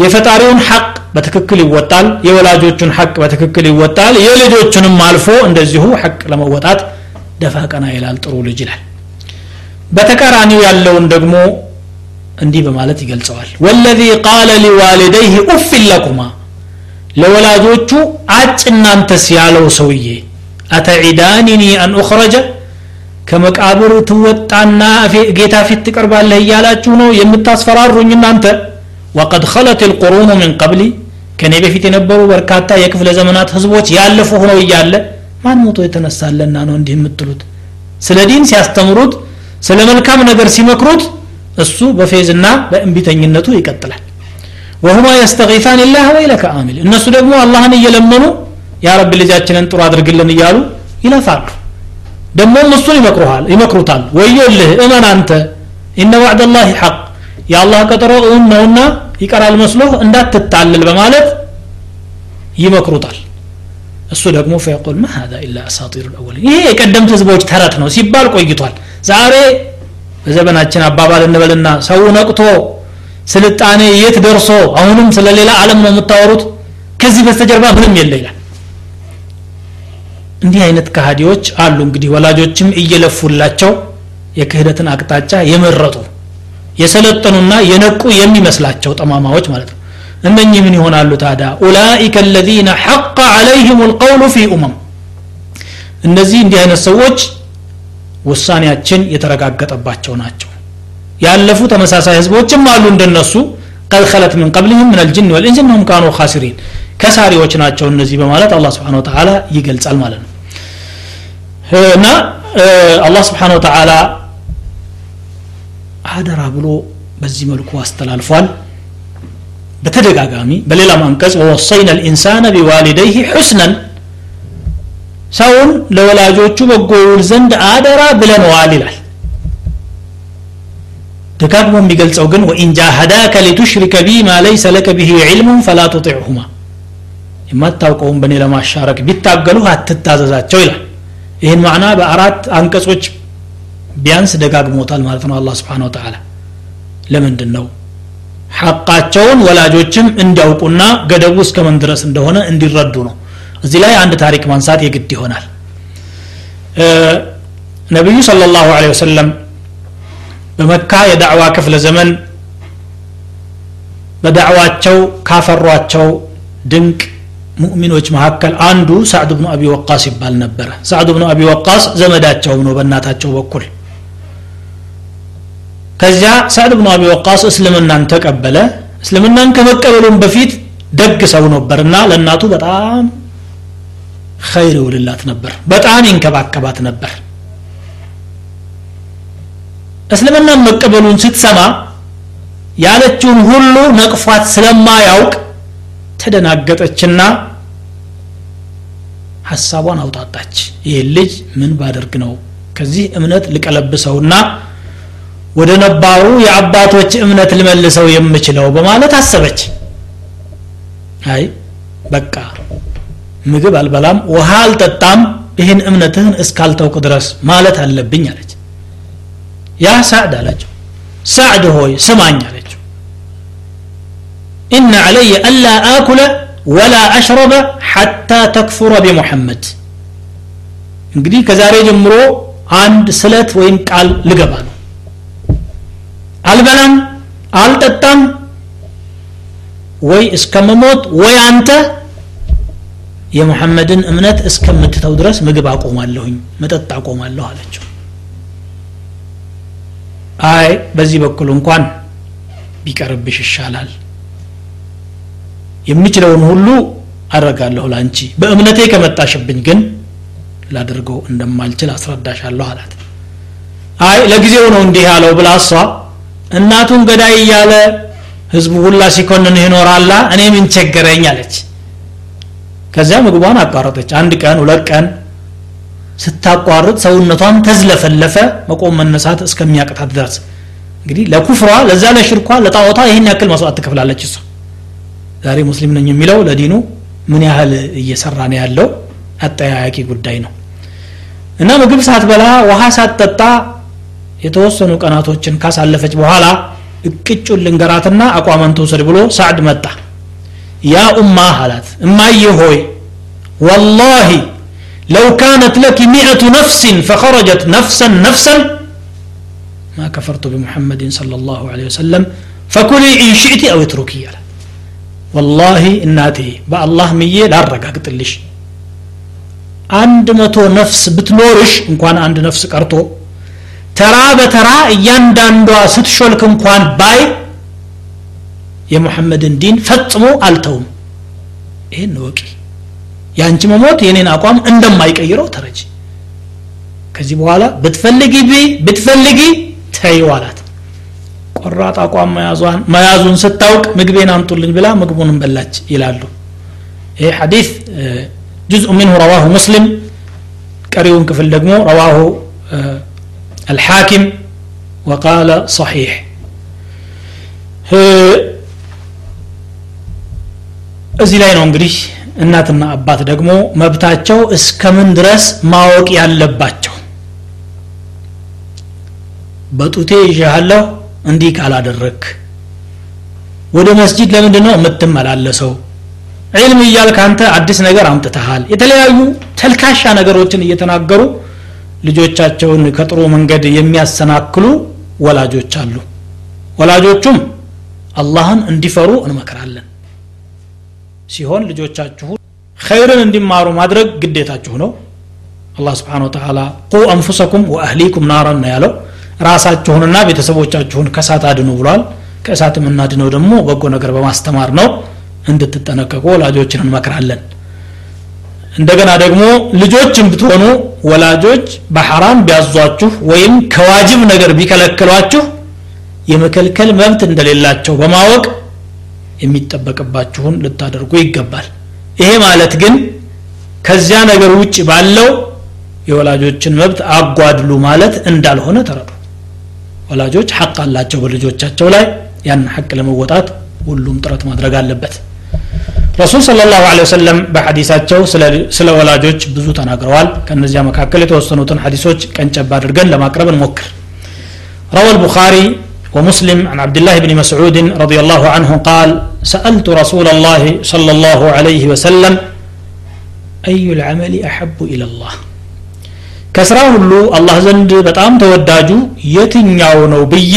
የፈጣሪውን ሐቅ በትክክል ይወጣል የወላጆቹን ሐቅ በትክክል ይወጣል የልጆቹንም አልፎ እንደዚሁ ሐቅ ለመወጣት ደፋ ቀና ይላል ጥሩ ልጅ ይላል በተቃራኒው ያለውን ደግሞ እንዲህ በማለት ይገልጸዋል ወለዚ ቃለ ሊዋሊደይህ ኡፍን ለኩማ ለወላጆቹ አጭ እናንተስ ያለው ሰውዬ አተዒዳኒኒ አን ኡኽረጀ ከመቃብር ትወጣና ጌታ ፊት ትቀርባለህ እያላችሁ ነው የምታስፈራሩኝ እናንተ ወቀድ ኸለት ልቁሩኑ ምን ቀብሊ ከእኔ በፊት የነበሩ በርካታ የክፍለ ዘመናት ህዝቦች ያለፉ ሆነው እያለ ማን ሞቶ የተነሳለና ነው እንዲህ የምትሉት ስለ ዲን ሲያስተምሩት ስለ መልካም ነገር ሲመክሩት እሱ በፌዝና በእንቢተኝነቱ ይቀጥላል ወሁማ የስተጊፋን ላህ ወይለከ አሚል እነሱ ደግሞ አላህን እየለመኑ ያ ረቢ ልጃችንን ጥሩ አድርግልን እያሉ ይለፋሉ ደግሞም እሱን ይመክሩሃል ይመክሩታል ወዮልህ እመን አንተ ኢነ ዋዕድ ላህ ሐቅ የአላህ ቀጠሮ እውን ነውና ይቀራል መስሎህ እንዳትታልል በማለት ይመክሩታል። እሱ ደግሞ ፈየቁል ማ ሀዛ ኢላ አሳጢሩ ልአወሊን ይሄ የቀደምት ህዝቦች ተረት ነው ሲባል ቆይቷል። ዛሬ በዘመናችን አባባል እንበልና ሰው ነቅቶ ስልጣኔ የት ደርሶ አሁንም ስለ ሌላ ዓለም ነው የምታወሩት? ከዚህ በስተጀርባ ምንም የለ ይላል። እንዲህ አይነት ከሃዲዎች አሉ። እንግዲህ ወላጆችም እየለፉላቸው የክህደትን አቅጣጫ የመረጡ የሰለጠኑና የነቁ የሚመስላቸው ጠማማዎች ማለት ነው እነኚህ ምን ይሆናሉ ታዲያ ኡላኢከ አለዚነ ሐቀ አለይህም ልቀውሉ ፊ ኡመም እነዚህ እንዲህ አይነት ሰዎች ውሳኔያችን የተረጋገጠባቸው ናቸው ያለፉ ተመሳሳይ ህዝቦችም አሉ እንደነሱ ቀድ ኸለት ምን ቀብልህም ምን አልጅን ወልኢንስ እነሁም ካኑ ካሲሪን ከሳሪዎች ናቸው እነዚህ በማለት አላህ ስብሓን ወተላ ይገልጻል ማለት ነው እና አላህ ስብሓን ወተላ አደራ ብሎ በዚህ መልኩ አስተላልፏል በተደጋጋሚ በሌላም አንቀጽ ወወሰይና ልኢንሳነ ቢዋሊደይህ ሑስነን ሰውን ለወላጆቹ በጎ ይውል ዘንድ አደራ ብለነዋል ይላል ደጋግሞ የሚገልጸው ግን ወኢን ጃሃዳከ ሊቱሽሪከ ቢ ማ ለይሰ ለከ ብሂ ዒልሙን ፈላ ቱጢዕሁማ የማታውቀውን በእኔ ለማሻረክ ቢታገሉ አትታዘዛቸው ይላል ይህን ማዕና በአራት አንቀጾች ቢያንስ ደጋግሞታል ማለት ነው አላህ ስብሓን ወተላ ለምንድን ነው ሐቃቸውን ወላጆችም እንዲያውቁና ገደቡ እስከ ምን ድረስ እንደሆነ እንዲረዱ ነው። እዚህ ላይ አንድ ታሪክ ማንሳት የግድ ይሆናል። ነቢዩ صለ ላሁ ለ ወሰለም በመካ የዳዕዋ ክፍለ ዘመን በዳዕዋቸው ካፈሯቸው ድንቅ ሙእሚኖች መካከል አንዱ ሳዕድ ብኑ አቢ ወቃስ ይባል ነበረ። ሳዕድ ብኑ አቢ ወቃስ ዘመዳቸውም ነው በእናታቸው በኩል። ከዚያ ሳዕድ ብኑ አቢ ወቃስ እስልምናን ተቀበለ። እስልምናን ከመቀበሉም በፊት ደግ ሰው ነበርና ለእናቱ በጣም ኸይር ይውልላት ነበር በጣም ይንከባከባት ነበር። እስልምናን መቀበሉን ስትሰማ ያለችውን ሁሉ ነቅፏት ስለማያውቅ ተደናገጠችና ሐሳቧን አውጣጣች። ይህ ልጅ ምን ባደርግ ነው? ከዚህ እምነት ልቀለብሰውና ወደ ነባሩ የአባቶች እምነት ልመልሰው የምችለው በማለት አሰበች አይ በቃ ምግብ አልበላም ውሃ አልጠጣም ይህን እምነትህን እስካልተውቅ ድረስ ማለት አለብኝ አለች ያ ሳዕድ አለችው ሳዕድ ሆይ ስማኝ አለችው إن علي ألا آكل ولا أشرب حتى تكفر بمحمد እንግዲህ ከዛሬ ጀምሮ አንድ ስለት ወይም ቃል ልገባ ነው አልበላም? አልጠጣም? ወይ እስከመሞት ወይ አንተ የሙሐመድን እምነት እስከምትተው ድረስ ምግብ አቆማለሁኝ መጠጥ አቆማለሁ አለችው። አይ በዚህ በኩል እንኳን ቢቀርብሽ ይሻላል። የሚችለውን ሁሉ አደርጋለሁ ላንቺ። በእምነቴ ከመጣሽብኝ ግን ላደርገው እንደማልችል አስረዳሻለሁ አላት። አይ ለጊዜው ነው እንዲህ ያለው ብላ እሷ እናቱን ገዳይ እያለ ህዝቡ ሁላ ሲኮንን ይኖራላ? እኔ ምን ቸገረኝ? አለች። ከዚያ ምግቧን አቋረጠች። አንድ ቀን ሁለት ቀን ስታቋርጥ ሰውነቷን ተዝለፈለፈ። መቆም መነሳት እስከሚያቅታት ድረስ እንግዲህ ለኩፍሯ ለዛ ለሽርኳ ለጣዖቷ ይህን ያክል መስዋዕት ትከፍላለች እሷ። ዛሬ ሙስሊም ነኝ የሚለው ለዲኑ ምን ያህል እየሰራ ነው ያለው? አጠያያቂ ጉዳይ ነው። እና ምግብ ሳትበላ ውሃ ሳትጠጣ የተወሰኑ ቀናቶችን ካሳለፈች በኋላ እቅጩን ልንገራትና አቋመን ትውሰድ ብሎ ሳዕድ መጣ ያ ኡማ አላት እማዬ ሆይ ወላሂ لو كانت لك مئة نفس فخرجت نفسا نفسا ما كفرت بمحمد صلى الله عليه وسلم فكلي إن شئت أو اتركي والله እናቴ በአላህ ምዬ ላረጋግጥልሽ አንድ መቶ ነፍስ ብትኖርሽ እንኳን አንድ ነፍስ ቀርቶ ተራ በተራ እያንዳንዷ ስትሾልክ እንኳን ባይ የሙሐመድን ዲን ፈጽሞ አልተውም። ይህን እወቂ። የአንቺ መሞት የኔን አቋም እንደማይቀይረው ተረጂ። ከዚህ በኋላ ብትፈልጊ ቢ ብትፈልጊ ተይው ቆራጥ አቋም መያዙን ስታውቅ ምግቤን አምጡልኝ ብላ ምግቡንም በላች ይላሉ። ይህ ሐዲስ جزء منه رواه مسلم። ቀሪውን ክፍል ደግሞ رواه الحاكم وقال صحيح እዚህ ላይ ነው እንግዲህ እናትና አባት ደግሞ መብታቸው እስከምን ድረስ ማወቅ ያለባቸው በጡቴ ይዣለሁ እንዲህ ካላደረክ ወደ መስጂድ ለምንድን ነው የምትመላለሰው ዒልም እያልክ አንተ አዲስ ነገር አምጥተሃል የተለያዩ ተልካሻ ነገሮችን እየተናገሩ ልጆቻቸውን ከጥሩ መንገድ የሚያሰናክሉ ወላጆች አሉ። ወላጆቹም አላህን እንዲፈሩ እንመክራለን። ሲሆን ልጆቻችሁ ኸይርን እንዲማሩ ማድረግ ግዴታችሁ ነው። አላህ ስብሓን ወተላ ቁ አንፉሰኩም ወአህሊኩም ናራን ነው ያለው። ራሳችሁንና ቤተሰቦቻችሁን ከእሳት አድኑ ብሏል። ከእሳት የምናድነው ደግሞ በጎ ነገር በማስተማር ነው። እንድትጠነቀቁ ወላጆችን እንመክራለን እንደገና ደግሞ ልጆችን ብትሆኑ ወላጆች በሐራም ቢያዟችሁ ወይም ከዋጅብ ነገር ቢከለክሏችሁ የመከልከል መብት እንደሌላቸው በማወቅ የሚጠበቅባችሁን ልታደርጉ ይገባል። ይሄ ማለት ግን ከዚያ ነገር ውጭ ባለው የወላጆችን መብት አጓድሉ ማለት እንዳልሆነ ተረዱ። ወላጆች ሐቅ አላቸው በልጆቻቸው ላይ። ያን ሐቅ ለመወጣት ሁሉም ጥረት ማድረግ አለበት ረሱል ስለ ላሁ ወሰለም በሐዲሳቸው ስለ ወላጆች ብዙ ተናግረዋል ከእነዚያ መካከል የተወሰኑትን ሐዲሶች ቀንጨብ አድርገን ለማቅረብ እንሞክር روى البخاري ومسلم عن عبد الله بن مسعود رضي الله عنه قال سألت رسول الله صلى الله عليه وسلم أي العمل أحب إلى الله ከስራ ሁሉ አላህ ዘንድ በጣም ተወዳጁ የትኛው ነው ብዬ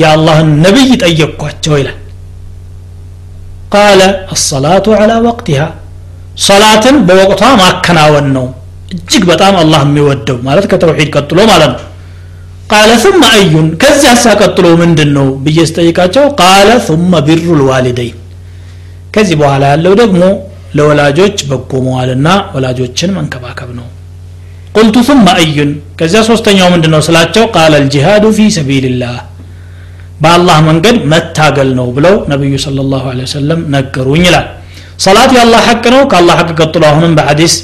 የአላህን ነቢይ ጠየቅኳቸው ይላል ቃለ አሰላቱ ዐላ ወቅቲሃ ሰላትን በወቅቷ ማከናወን ነው እጅግ በጣም አላህ የሚወደው ማለት ከተውሒድ ቀጥሎ ማለት ነው ቃለ ثم አዩን ከዚህ ሀሳ ቀጥሎ ምንድን ነው ብዬ ስጠይቃቸው ቃለ ثم ቢሩ ልዋሊደይን ከዚህ በኋላ ያለው ደግሞ ለወላጆች በጎ መዋልና ወላጆችን መንከባከብ ነው ቁልቱ ثم አዩን ከዚያ ሶስተኛው ምንድን ነው ስላቸው ቃለ الجهاد في سبيل الله በአላህ መንገድ መታገል ነው ብለው ነቢዩ صلى الله عليه وسلم ነገሩኝ ይላል ሰላት የአላህ ሐቅ ነው ከአላህ ሐቅ ቀጥሎ አሁንም በሐዲስ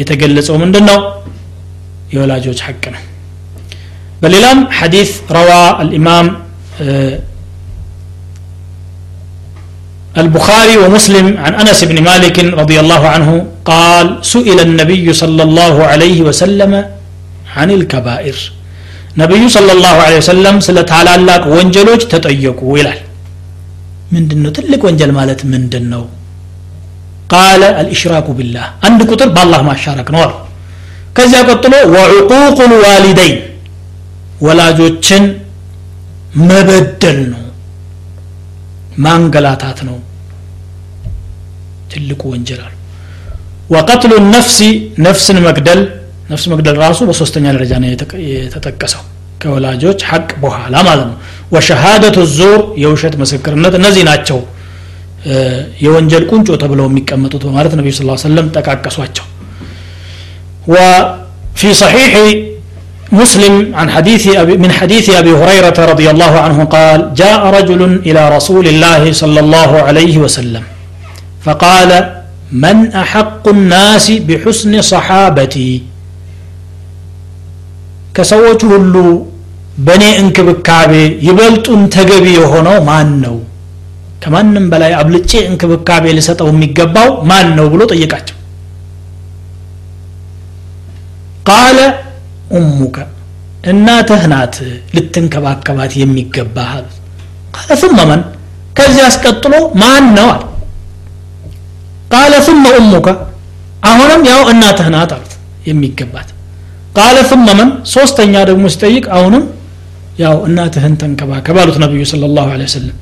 የተገለጸው ምንድን ነው የወላጆች ሐቅ ነው በሌላም ሐዲስ ረዋ አልኢማም البخاري ومسلم عن أنس بن مالك رضي الله عنه قال سئل النبي صلى الله عليه وسلم عن الكبائر ነቢዩ ሰለላሁ ዐለይሂ ወሰለም ስለ ታላላቅ ወንጀሎች ተጠየቁ ይላል። ምንድን ነው ትልቅ ወንጀል ማለት ምንድን ነው ቃለ አልእሽራኩ ቢላህ። አንድ ቁጥር በአላህ ማሻረክ ነው አሉ። ከዚያ ቀጥሎ ወዕቁቁ ልዋሊደይን ወላጆችን መበደል ነው ማንገላታት ነው። ትልቁ ወንጀል አሉ። ወቀትሉ ነፍሲ ነፍስን መግደል ነፍስ መግደል ራሱ በሶስተኛ ደረጃ ነው የተጠቀሰው ከወላጆች ሐቅ በኋላ ማለት ነው ወሸሃደቱ ዙር የውሸት ምስክርነት እነዚህ ናቸው የወንጀል ቁንጮ ተብለው የሚቀመጡት በማለት ነቢዩ ስ ሰለም ጠቃቀሷቸው وفي صحيح مسلم عن حديث أبي من حديث أبي هريرة رضي الله عنه قال جاء رجل إلى رسول الله صلى الله عليه وسلم فقال من أحق الناس بحسن صحابتي كسوت هلو بني انكبكابي يبلطون تغبي የሆነው ማን ነው ከማንም በላይ አብልጬ እንክብካቤ ልሰጠው የሚገባው ማን ነው ብሎ ጠየቃቸው ቃለ ኡሙከ እናትህ ናት ልትንከባከባት የሚገባህ ቃለ ثم من ከዚህ አስቀጥሎ ማን ነው አለ ቃለ ثم ኡሙከ አሁንም ያው እናትህ ናት አሉት የሚገባት ቃለ ثم من ሶስተኛ ደግሞ ሲጠይቅ አሁንም ያው እናትህን ተንከባከብ አሉት ነቢዩ ስለ ላሁ ወሰለም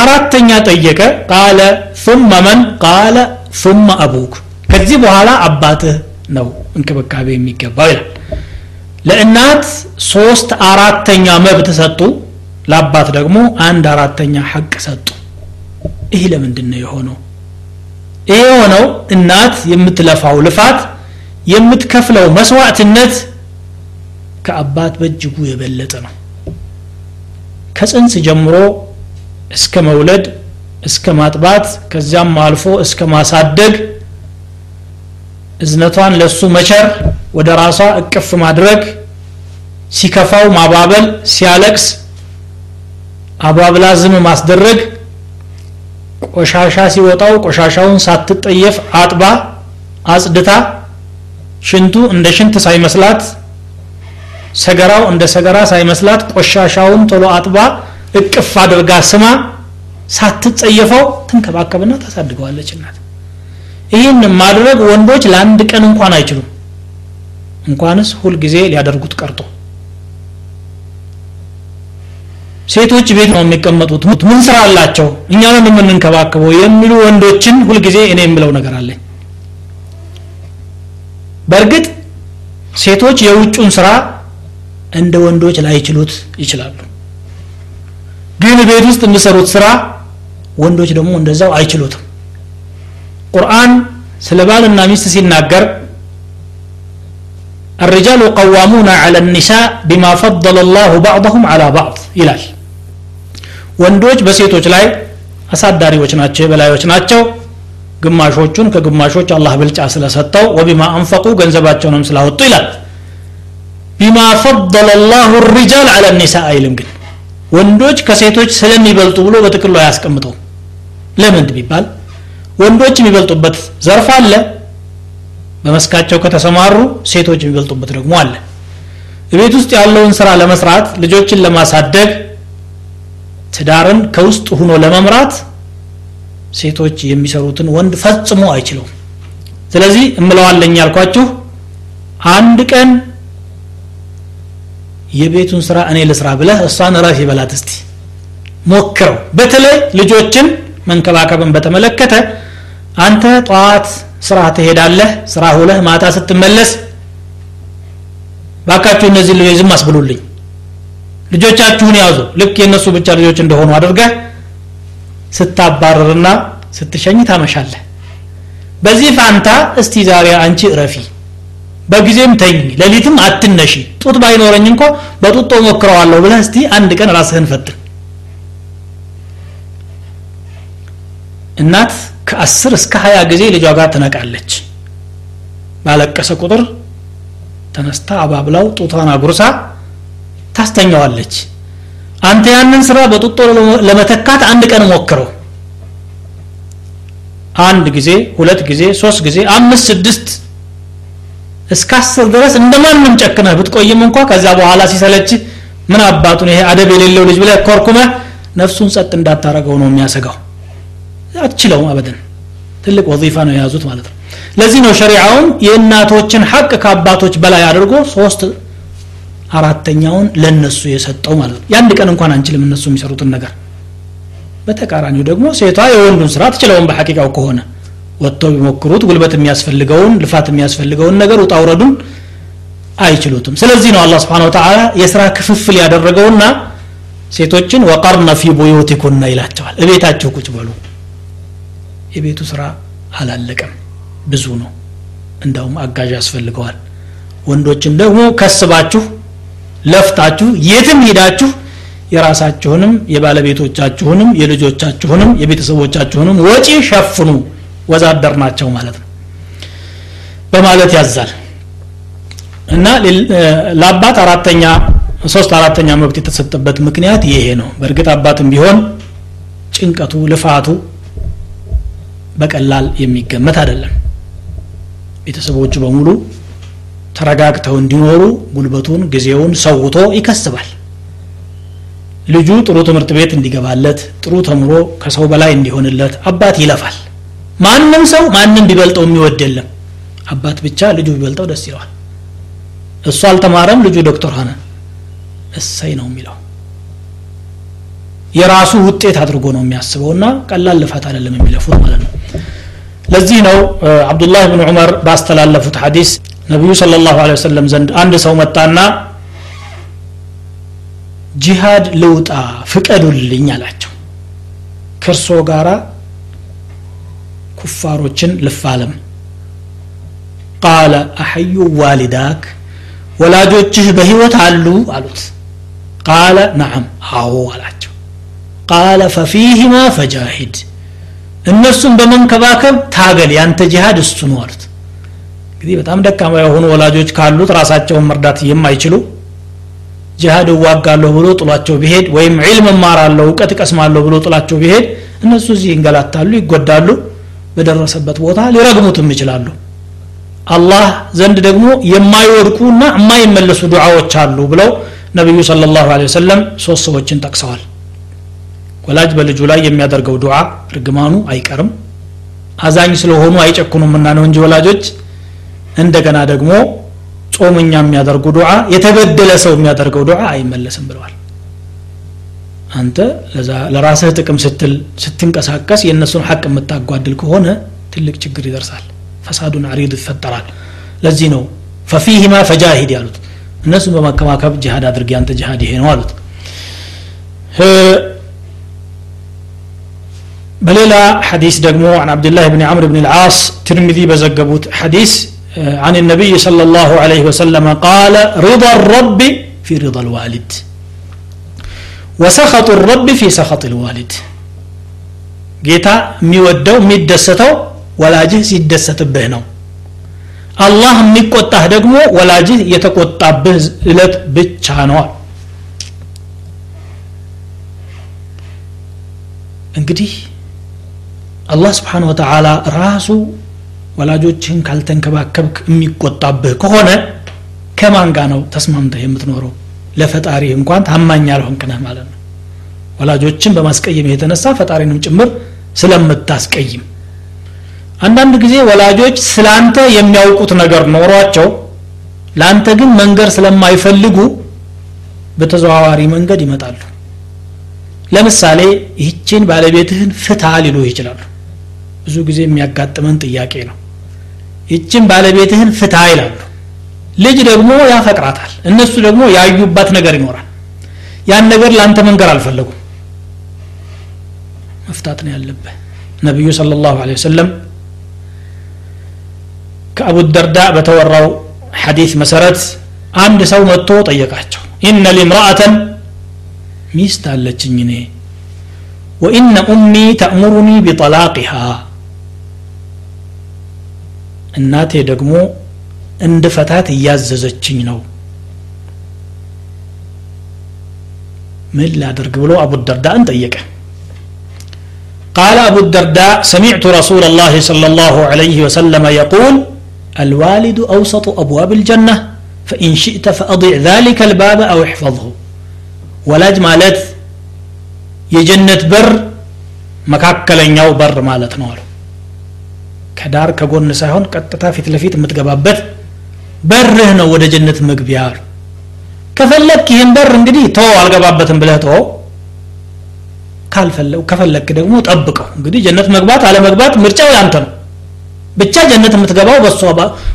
አራተኛ ጠየቀ ቃለ ثم من ቃለ ثم አቡክ ከዚህ በኋላ አባትህ ነው እንክብካቤ የሚገባው ይላል ለእናት ሶስት አራተኛ መብት ሰጡ ለአባት ደግሞ አንድ አራተኛ ሐቅ ሰጡ ይህ ለምንድን ነው የሆነው ይሄ የሆነው እናት የምትለፋው ልፋት የምትከፍለው መስዋዕትነት ከአባት በእጅጉ የበለጠ ነው። ከጽንስ ጀምሮ እስከ መውለድ እስከ ማጥባት ከዚያም አልፎ እስከ ማሳደግ እዝነቷን ለሱ መቸር ወደ ራሷ እቅፍ ማድረግ ሲከፋው ማባበል ሲያለቅስ አባብላ ዝም ማስደረግ ቆሻሻ ሲወጣው ቆሻሻውን ሳትጠየፍ አጥባ አጽድታ ሽንቱ እንደ ሽንት ሳይመስላት ሰገራው እንደ ሰገራ ሳይመስላት ቆሻሻውን ቶሎ አጥባ እቅፍ አድርጋ ስማ ሳትጸየፈው ትንከባከብና ታሳድገዋለች እናት። ይህን ማድረግ ወንዶች ለአንድ ቀን እንኳን አይችሉም። እንኳንስ ሁልጊዜ ሊያደርጉት ቀርቶ። ሴቶች ቤት ነው የሚቀመጡት። ምን ስራ አላቸው? እኛንን የምንንከባከበው? የሚሉ ወንዶችን ሁልጊዜ እኔ የምለው ነገር አለኝ በእርግጥ ሴቶች የውጩን ስራ እንደ ወንዶች ላይችሉት ይችላሉ ግን ቤት ውስጥ የሚሰሩት ስራ ወንዶች ደግሞ እንደዛው አይችሉትም ቁርአን ስለ ባልና ሚስት ሲናገር الرجال قوامون على النساء بما فضل الله بعضهم على بعض ይላል ወንዶች በሴቶች ላይ አሳዳሪዎች ናቸው የበላዮች ናቸው ግማሾቹን ከግማሾች አላህ ብልጫ ስለሰጠው ወቢማ አንፈቁ ገንዘባቸውንም ስላወጡ ይላል። ቢማ ፈضለ ላሁ ሪጃል አለ ኒሳ አይልም ግን ወንዶች ከሴቶች ስለሚበልጡ ብሎ በጥቅሉ አያስቀምጠው ለምን ቢባል ወንዶች የሚበልጡበት ዘርፍ አለ በመስካቸው ከተሰማሩ ሴቶች የሚበልጡበት ደግሞ አለ። ቤት ውስጥ ያለውን ስራ ለመስራት ልጆችን ለማሳደግ ትዳርን ከውስጥ ሁኖ ለመምራት ሴቶች የሚሰሩትን ወንድ ፈጽሞ አይችለውም ስለዚህ እምለዋለኝ ያልኳችሁ አንድ ቀን የቤቱን ስራ እኔ ልስራ ብለህ እሷን እረፍ ይበላት እስቲ። ሞክረው። በተለይ ልጆችን መንከባከብን በተመለከተ አንተ ጠዋት ስራ ትሄዳለህ ስራ ሁለህ ማታ ስትመለስ ባካችሁ እነዚህ ልጆች ዝም አስብሉልኝ። ልጆቻችሁን ያዙ። ልክ የእነሱ ብቻ ልጆች እንደሆኑ አድርገህ ስታባረርና ስትሸኝ ታመሻለህ። በዚህ ፋንታ እስቲ ዛሬ አንቺ እረፊ። በጊዜም ተኝ ሌሊትም አትነሺ። ጡት ባይኖረኝ እንኳ በጡጦ ሞክረዋለሁ ብለህ እስቲ አንድ ቀን ራስህን ፈትን እናት ከአስር እስከ ሀያ ጊዜ ልጇ ጋር ትነቃለች። ባለቀሰ ቁጥር ተነስታ አባብላው ጡቷን አጉርሳ ታስተኛዋለች አንተ ያንን ስራ በጡጦ ለመተካት አንድ ቀን ሞክረው። አንድ ጊዜ ሁለት ጊዜ ሶስት ጊዜ አምስት ስድስት እስከ አስር ድረስ እንደማንም ጨክነህ ብትቆይም እንኳ ከዛ በኋላ ሲሰለች ምን አባቱን ይሄ አደብ የሌለው ልጅ ብለህ ኮርኩመህ ነፍሱን ጸጥ እንዳታረገው ነው የሚያሰጋው። አትችለውም አበደን። ትልቅ ወዚፋ ነው የያዙት ማለት ነው። ለዚህ ነው ሸሪዓውን የእናቶችን ሐቅ ከአባቶች በላይ አድርጎ ሶስት አራተኛውን ለነሱ የሰጠው ማለት ነው። የአንድ ቀን እንኳን አንችልም እነሱ የሚሰሩትን ነገር። በተቃራኒው ደግሞ ሴቷ የወንዱን ስራ ትችለውን በሐቂቃው ከሆነ ወጥተው ቢሞክሩት ጉልበት የሚያስፈልገውን ልፋት የሚያስፈልገውን ነገር ውጣውረዱን አይችሉትም። ስለዚህ ነው አላ ስብን ተላ የስራ ክፍፍል ያደረገውና ሴቶችን ወቀርነ ፊ ቡዩቲኩና ይላቸዋል። እቤታቸው ቁጭ በሉ። የቤቱ ስራ አላለቀም። ብዙ ነው። እንዳውም አጋዥ ያስፈልገዋል። ወንዶችን ደግሞ ከስባችሁ ለፍታችሁ የትም ሄዳችሁ የራሳችሁንም የባለቤቶቻችሁንም የልጆቻችሁንም የቤተሰቦቻችሁንም ወጪ ሸፍኑ። ወዛደር ናቸው ማለት ነው። በማለት ያዛል። እና ለአባት አራተኛ ሶስት አራተኛ መብት የተሰጠበት ምክንያት ይሄ ነው። በእርግጥ አባትም ቢሆን ጭንቀቱ ልፋቱ በቀላል የሚገመት አይደለም። ቤተሰቦቹ በሙሉ ተረጋግተው እንዲኖሩ ጉልበቱን ጊዜውን ሰውቶ ይከስባል። ልጁ ጥሩ ትምህርት ቤት እንዲገባለት ጥሩ ተምሮ ከሰው በላይ እንዲሆንለት አባት ይለፋል። ማንም ሰው ማንም ቢበልጠው የሚወድ የለም። አባት ብቻ ልጁ ቢበልጠው ደስ ይለዋል። እሱ አልተማረም ልጁ ዶክተር ሆነ። እሰይ ነው የሚለው። የራሱ ውጤት አድርጎ ነው የሚያስበው እና ቀላል ልፋት አይደለም የሚለፉት ማለት ነው። ለዚህ ነው አብዱላህ ብን ዑመር ባስተላለፉት ሐዲስ ነቢዩ ስለ ላሁ ወሰለም ዘንድ አንድ ሰው መጣና ጂሃድ ልውጣ ፍቀዱልኝ አላቸው ከእርሶ ጋራ ኩፋሮችን ልፋለም ቃለ አሐዩ ዋሊዳክ ወላጆችህ በህይወት አሉ አሉት ቃለ ነዓም አዎ አላቸው ቃለ ፈፊህማ ፈጃሂድ እነሱን በመንከባከብ ታገል ያንተ ጂሃድ እሱ ነው አሉት እንግዲህ በጣም ደካማ የሆኑ ወላጆች ካሉት ራሳቸውን መርዳት የማይችሉ ጂሃድ እዋጋለሁ ብሎ ጥሏቸው ቢሄድ ወይም ዒልም እማራለሁ እውቀት እቀስማለሁ ብሎ ጥላቸው ቢሄድ እነሱ እዚህ ይንገላታሉ ይጎዳሉ በደረሰበት ቦታ ሊረግሙትም ይችላሉ። አላህ ዘንድ ደግሞ የማይወድቁና የማይመለሱ ዱዓዎች አሉ ብለው ነቢዩ ስለ ላሁ ወሰለም ሶስት ሰዎችን ጠቅሰዋል። ወላጅ በልጁ ላይ የሚያደርገው ዱዓ እርግማኑ አይቀርም አዛኝ ስለሆኑ አይጨኩኑምና ነው እንጂ ወላጆች እንደገና ደግሞ ጾመኛ የሚያደርጉ ዱዓ የተበደለ ሰው የሚያደርገው ዱዓ አይመለስም ብለዋል አንተ ለራስህ ጥቅም ስትል ስትንቀሳቀስ የእነሱን ሐቅ የምታጓድል ከሆነ ትልቅ ችግር ይደርሳል ፈሳዱን አሪድ ይፈጠራል ለዚህ ነው ፈፊህማ ፈጃሂድ ያሉት እነሱን በመከማከብ ጅሃድ አድርግ ያንተ ጅሃድ ይሄ ነው አሉት በሌላ ሐዲስ ደግሞ عن عبد الله بن عمرو بن العاص ترمذي بزقبوت حديث عن النبي صلى الله عليه وسلم قال رضا الرب في رضا الوالد وسخط الرب في سخط الوالد ጌታ የሚወደው የሚደሰተው ወላጅህ ሲደሰትብህ ነው አላህ የሚቆጣህ ደግሞ ወላጅህ የተቆጣብህ እለት ብቻ ነው እንግዲህ አላህ ስብሓን ወተላ ራሱ ወላጆችህን ካልተንከባከብክ የሚቆጣብህ ከሆነ ከማን ጋር ነው ተስማምተህ የምትኖረው? ለፈጣሪ እንኳን ታማኝ ያልሆንክ ነህ ማለት ነው። ወላጆችን በማስቀየም የተነሳ ፈጣሪንም ጭምር ስለምታስቀይም። አንዳንድ ጊዜ ወላጆች ስላንተ የሚያውቁት ነገር ኖሯቸው ለአንተ ግን መንገር ስለማይፈልጉ በተዘዋዋሪ መንገድ ይመጣሉ። ለምሳሌ ይህችን ባለቤትህን ፍታ ሊሉህ ይችላሉ። ብዙ ጊዜ የሚያጋጥመን ጥያቄ ነው ይችን ባለቤትህን ፍታ ይላሉ ልጅ ደግሞ ያፈቅራታል እነሱ ደግሞ ያዩባት ነገር ይኖራል ያን ነገር ለአንተ መንገር አልፈለጉም መፍታት ነው ያለብህ ነቢዩ صለ ላሁ ለ ወሰለም ከአቡ ደርዳ በተወራው ሐዲስ መሰረት አንድ ሰው መጥቶ ጠየቃቸው ኢነ ሊምራአተን ሚስት አለችኝ እኔ ወኢነ ኡሚ ተእሙሩኒ ቢጠላቅሃ እናቴ ደግሞ እንድፈታት እያዘዘችኝ ነው ምን ላደርግ ብሎ አቡ ደርዳን ጠየቀ قال أبو الدرداء سمعت رسول الله صلى الله عليه وسلم يقول الوالد أوسط أبواب الجنة فإن شئت فأضع ذلك الباب أو احفظه ወላጅ ማለት የጀነት በር መካከለኛው በር ማለት ነው አሉ ከዳር ከጎን ሳይሆን ቀጥታ ፊት ለፊት የምትገባበት በርህ ነው ወደ ጀነት መግቢያ። ከፈለክ ይህን በር እንግዲህ ተወው አልገባበትም ብለህ ተወው። ከፈለክ ደግሞ ጠብቀው። እንግዲህ ጀነት መግባት አለመግባት ምርጫው ያንተ ነው። ብቻ ጀነት የምትገባው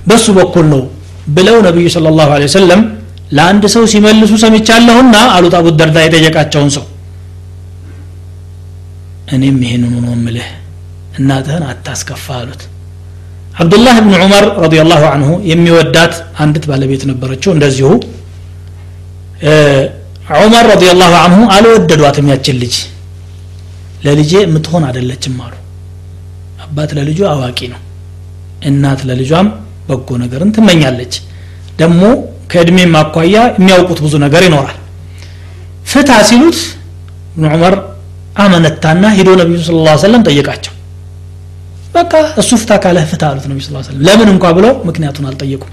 በሱ በኩል ነው ብለው ነቢዩ ስለ ላሁ ወሰለም ለአንድ ሰው ሲመልሱ ሰምቻለሁና አሉት አቡ ደርዳ የጠየቃቸውን ሰው። እኔም ይህንኑ ነው ምልህ እናትህን አታስከፋ አሉት። አብዱላህ ብን ዑመር ረዲላሁ አንሁ የሚወዳት አንዲት ባለቤት ነበረችው። እንደዚሁ ዑመር ረዲላሁ አንሁ አልወደዷትም ያችን ልጅ። ለልጄ የምትሆን አይደለችም አሉ። አባት ለልጁ አዋቂ ነው። እናት ለልጇም በጎ ነገርን ትመኛለች። ደግሞ ከእድሜም አኳያ የሚያውቁት ብዙ ነገር ይኖራል። ፍታ ሲሉት እብኑ ዑመር አመነታና ሂዶ ነቢዩ ስለ ላ ሰለም ጠየቃቸው በቃ እሱ ፍታ ካለህ ፍታ አሉት ነቢ ስ ሰለም ለምን እንኳ ብለው ምክንያቱን አልጠየቁም።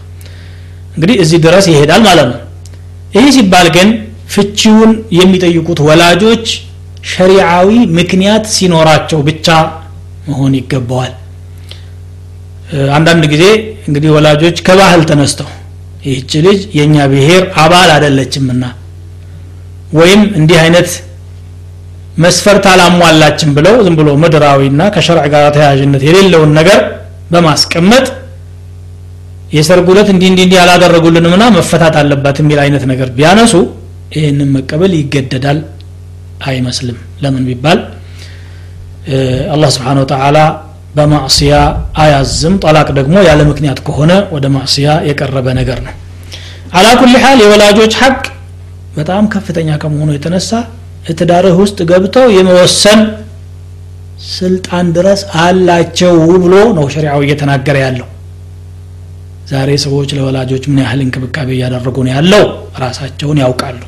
እንግዲህ እዚህ ድረስ ይሄዳል ማለት ነው። ይህ ሲባል ግን ፍቺውን የሚጠይቁት ወላጆች ሸሪዓዊ ምክንያት ሲኖራቸው ብቻ መሆን ይገባዋል። አንዳንድ ጊዜ እንግዲህ ወላጆች ከባህል ተነስተው ይህች ልጅ የእኛ ብሔር አባል አደለችምና ወይም እንዲህ አይነት መስፈርት አላሟላችም ብለው ዝም ብሎ ምድራዊና ከሸርዕ ጋር ተያያዥነት የሌለውን ነገር በማስቀመጥ የሰርጉ ዕለት እንዲህ እንዲህ እንዲህ አላደረጉልንምና መፈታት አለባት የሚል አይነት ነገር ቢያነሱ ይህንን መቀበል ይገደዳል አይመስልም። ለምን ቢባል አላህ ስብሓን ወተላ በማዕስያ አያዝም ጠላቅ ደግሞ ያለ ምክንያት ከሆነ ወደ ማዕስያ የቀረበ ነገር ነው። አላ ኩል ሓል የወላጆች ሐቅ በጣም ከፍተኛ ከመሆኑ የተነሳ ትዳርህ ውስጥ ገብተው የመወሰን ስልጣን ድረስ አላቸው ብሎ ነው ሸሪዓው እየተናገረ ያለው ዛሬ ሰዎች ለወላጆች ምን ያህል እንክብካቤ እያደረጉ ነው ያለው ራሳቸውን ያውቃሉ